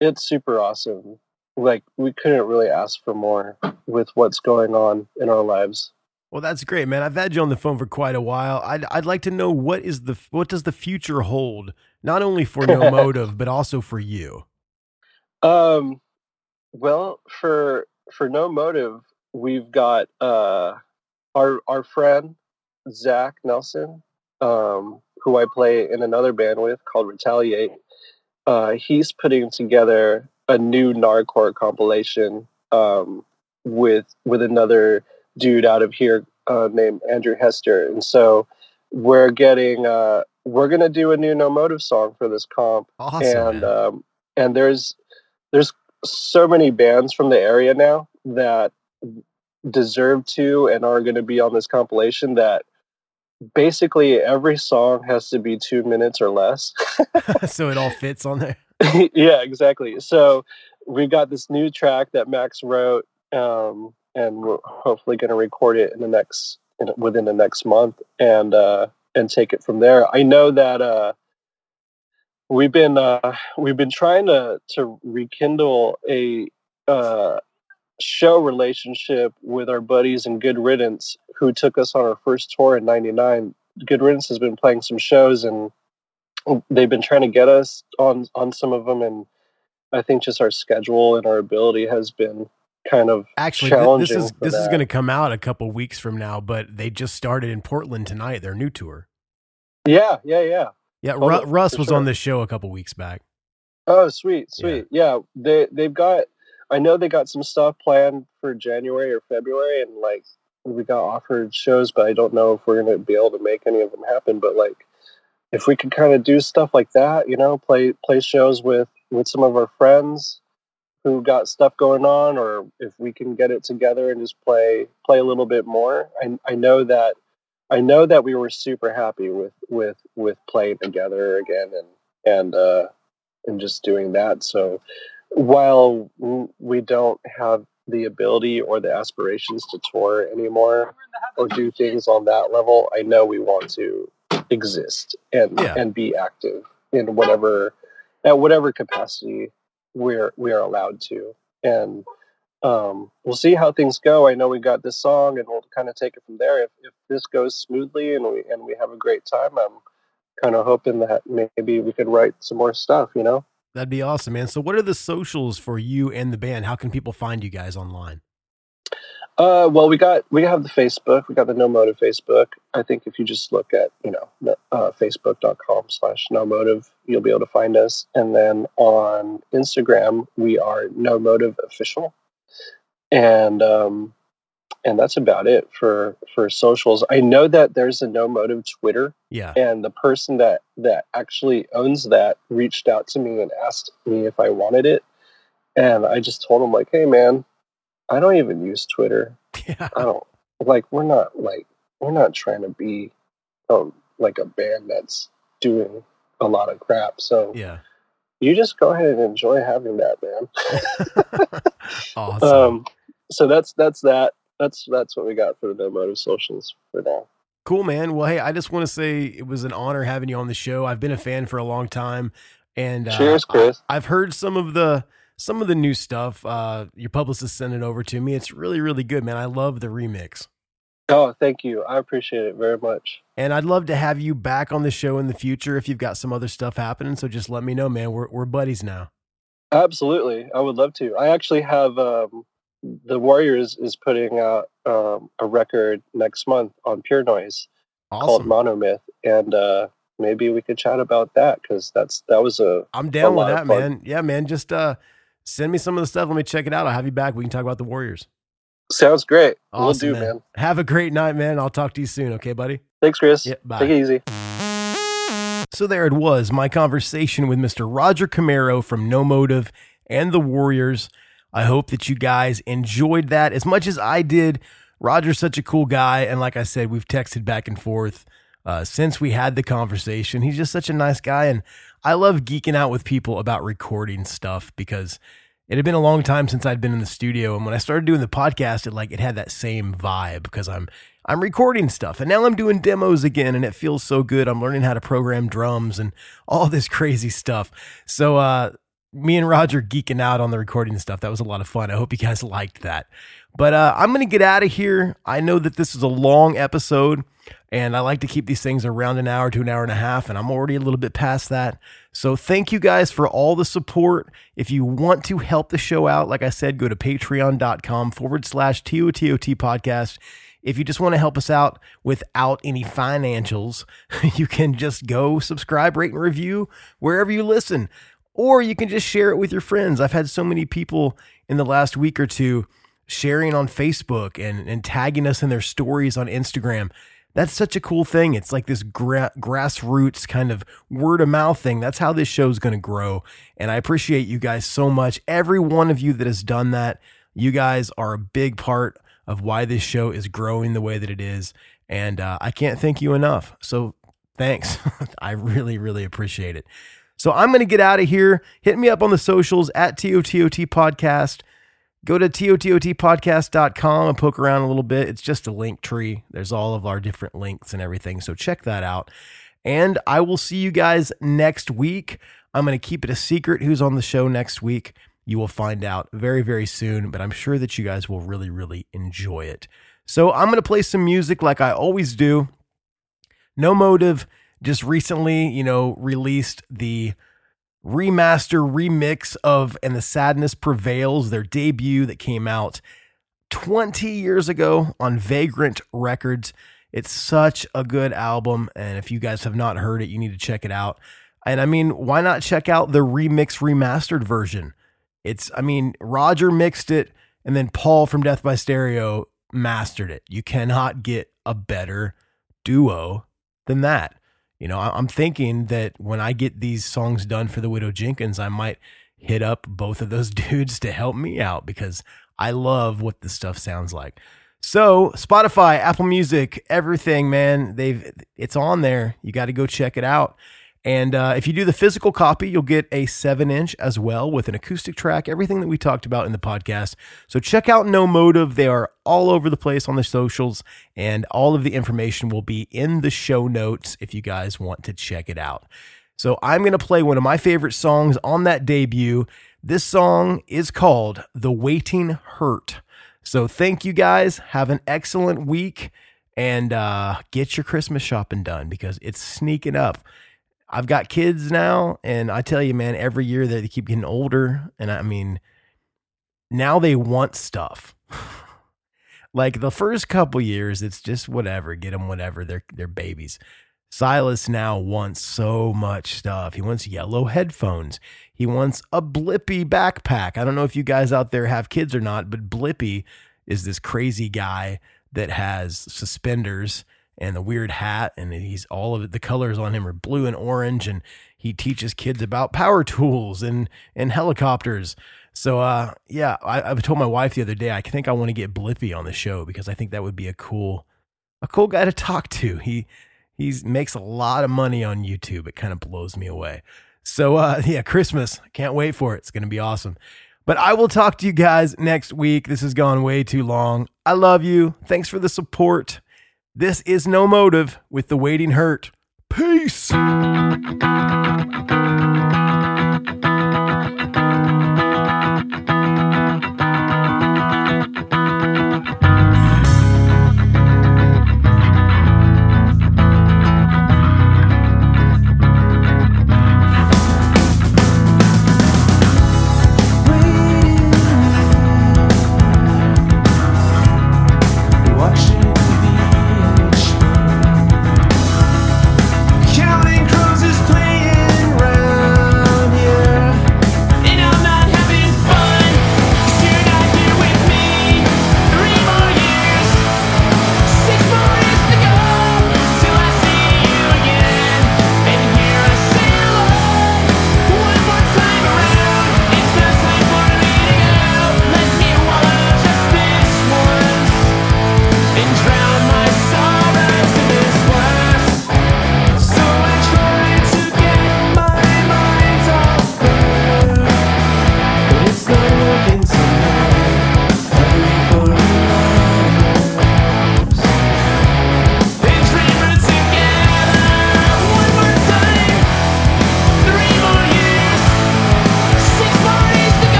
it's super awesome like we couldn't really ask for more with what's going on in our lives Well, that's great, man. I've had you on the phone for quite a while. I'd I'd like to know what is the what does the future hold, not only for *laughs* No Motive but also for you. Um, well, for for no motive, we've got uh, our our friend Zach Nelson, um, who I play in another band with called Retaliate. Uh, he's putting together a new Nardcore compilation um, with with another dude out of here uh, named Andrew Hester, and so we're getting uh, we're gonna do a new No Motive song for this comp Awesome. and um, and there's there's so many bands from the area now that deserve to and are going to be on this compilation that basically every song has to be two minutes or less. *laughs* *laughs* So it all fits on there. *laughs* yeah exactly. So we've got this new track that max wrote um, and we're hopefully going to record it in the next in, within the next month and uh, and take it from there. I know that uh, we've been uh, we've been trying to to rekindle a uh, show relationship with our buddies in Good Riddance, who took us on our first tour in '99. Good Riddance has been playing some shows, and they've been trying to get us on on some of them. And I think just our schedule and our ability has been kind of Actually, th- this is this is going to come out a couple weeks from now, but they just started in Portland tonight. Their new tour. yeah, yeah, yeah. Yeah, oh, Ru- Russ was sure. on this show a couple weeks back. Oh, sweet, Yeah. sweet. Yeah. they they've got. I know they got some stuff planned for January or February, and like we got offered shows, but I don't know if we're going to be able to make any of them happen. But like, if we could kind of do stuff like that, you know, play play shows with with some of our friends who got stuff going on, or if we can get it together and just play play a little bit more. I I know that. I know that we were super happy with with with playing together again and and uh and just doing that. So while we don't have the ability or the aspirations to tour anymore or do things on that level, I know we want to exist and Yeah. and be active in whatever at whatever capacity we're we are allowed to. And um, we'll see how things go. I know we got this song, and we'll kind of take it from there. If, if this goes smoothly and we and we have a great time, I'm kind of hoping that maybe we could write some more stuff. You know. That'd be awesome, man. So, what are the socials for you and the band? How can people find you guys online? Uh, well, we got we have the Facebook. We got the No Motive Facebook. I think if you just look at you know uh, facebook.com slash No Motive, you'll be able to find us. And then on Instagram, we are No Motive Official, and um, and that's about it for for socials. I know that there's a No Motive Twitter, Yeah. and the person that that actually owns that reached out to me and asked me if I wanted it, and I just told him like, hey man, I don't even use Twitter. Yeah. I don't like we're not like we're not trying to be um like a band that's doing a lot of crap. So Yeah. you just go ahead and enjoy having that, man. *laughs* *laughs* awesome. Um so that's that's that. That's that's what we got for the no motive socials for now. Cool, man. Well, hey, I just want to say it was an honor having you on the show. I've been a fan for a long time, and uh, Cheers, Chris. I, have heard some of the some of the new stuff. Uh, your publicist sent it over to me. It's really, really good, man. I love the remix. Oh, thank you. I appreciate it very much. And I'd love to have you back on the show in the future if you've got some other stuff happening. So just let me know, man. We're we're buddies now. Absolutely, I would love to. I actually have um, the Warriors is putting out um, a record next month on Pure Noise called Monomyth, and uh, maybe we could chat about that because that's that was a I'm down a with that, man. Yeah, man. Just uh send me some of the stuff. Let me check it out. I'll have you back. We can talk about the Warriors. sounds great. we'll do, man. man. Have a great night, man. I'll talk to you soon. Okay, buddy. Thanks, Chris. Yeah, bye. Take it easy. So there it was, my conversation with Mr. Roger Camero from No Motive and the Warriors. I hope that you guys enjoyed that as much as I did. Roger's such a cool guy, and like I said, we've texted back and forth uh, since we had the conversation. He's just such a nice guy, and I love geeking out with people about recording stuff because it had been a long time since I'd been in the studio, and when I started doing the podcast, it like it had that same vibe because I'm I'm recording stuff, and now I'm doing demos again, and it feels so good. I'm learning how to program drums and all this *laughs* crazy stuff. So, uh, me and Roger geeking out on the recording stuff. That was a lot of fun. I hope you guys liked that. But uh, I'm going to get out of here. I know that this is a long episode, and I like to keep these things around an hour to an hour and a half, and I'm already a little bit past that. So thank you guys for all the support. If you want to help the show out, like I said, go to patreon.com forward slash TOTOT podcast. If you just want to help us out without any financials, *laughs* you can just go subscribe, rate, and review wherever you listen or you can just share it with your friends. I've had so many people in the last week or two sharing on Facebook and, and tagging us in their stories on Instagram. That's such a cool thing. It's like this gra- grassroots kind of word of mouth thing. That's how this show's going to grow. And I appreciate you guys so much. Every one of you that has done that, you guys are a big part of why this show is growing the way that it is. And uh, I can't thank you enough. So thanks. *laughs* I really, really appreciate it. So I'm going to get out of here. Hit me up on the socials at TOTOT Podcast. Go to TOTOTpodcast.com and poke around a little bit. It's just a link tree. There's all of our different links and everything. So check that out. And I will see you guys next week. I'm going to keep it a secret who's on the show next week. You will find out very, very soon, but I'm sure that you guys will really, really enjoy it. So I'm going to play some music like I always do. No Motive just recently, you know, released the remaster remix of And the Sadness Prevails, their debut that came out 20 years ago on Vagrant Records. It's such a good album. And if you guys have not heard it, you need to check it out. And I mean, why not check out the remix remastered version? It's, I mean, Roger mixed it and then Paul from Death by Stereo mastered it. You cannot get a better duo than that. You know, I'm thinking that when I get these songs done for the Widow Jenkins, I might hit up both of those *laughs* dudes to help me out because I love what this stuff sounds like. So, Spotify, Apple Music, everything, man, they've it's on there. You got to go check it out. And uh, if you do the physical copy, you'll get a seven inch as well with an acoustic track, everything that we talked about in the podcast. So check out No Motive. They are all over the place on the socials, and all of the information will be in the show notes if you guys want to check it out. So I'm going to play one of my favorite songs on that debut. This song is called The Waiting Hurt. So thank you guys. Have an excellent week and uh, get your Christmas shopping done because it's sneaking up. I've got kids now, and I tell you, man, every year they keep getting older. And I mean, now they want stuff. *laughs* like the first couple years, it's just whatever, get them whatever. They're they're babies. Silas now wants so much stuff. He wants yellow headphones. He wants a Blippi backpack. I don't know if you guys out there have kids or not, but Blippi is this crazy guy that has suspenders and the weird hat and he's all of it the colors on him are blue and orange and he teaches kids about power tools and and helicopters so uh yeah I, I told my wife the other day i think i want to get blippi on the show because i think that would be a cool a cool guy to talk to he he's makes a lot of money on youtube it kind of blows me away so uh *laughs* yeah christmas can't wait for it it's gonna be awesome but I will talk to you guys next week. This has gone way too long. I love you. Thanks for the support. This is No Motive with The Waiting Hurt. Peace.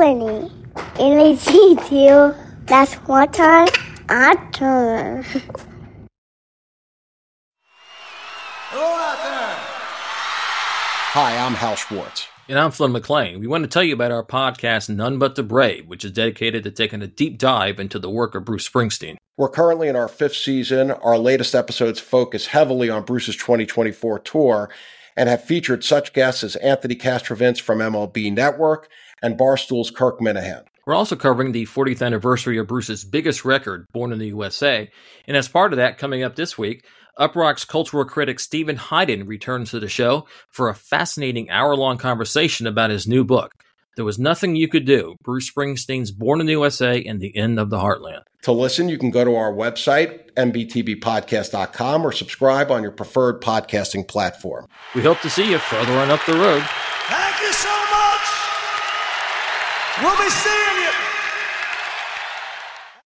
20. you that's one time, turn. Out there. Hi, I'm Hal Schwartz. And I'm Flynn McLean. We want to tell you about our podcast, None But the Brave, which is dedicated to taking a deep dive into the work of Bruce Springsteen. We're currently in our fifth season. Our latest episodes focus heavily on Bruce's 2024 tour and have featured such guests as Anthony Castrovince from MLB Network and Barstool's Kirk Minihane. We're also covering the 40th anniversary of Bruce's biggest record, Born in the USA. And as part of that, coming up this week, Uproxx cultural critic Stephen Hyden returns to the show for a fascinating hour long conversation about his new book. There Was Nothing You Could Do Bruce Springsteen's Born in the USA and the End of the Heartland. To listen, you can go to our website, nbtbpodcast.com, or subscribe on your preferred podcasting platform. We hope to see you further on up the road. Thank you so much. We'll be seeing you.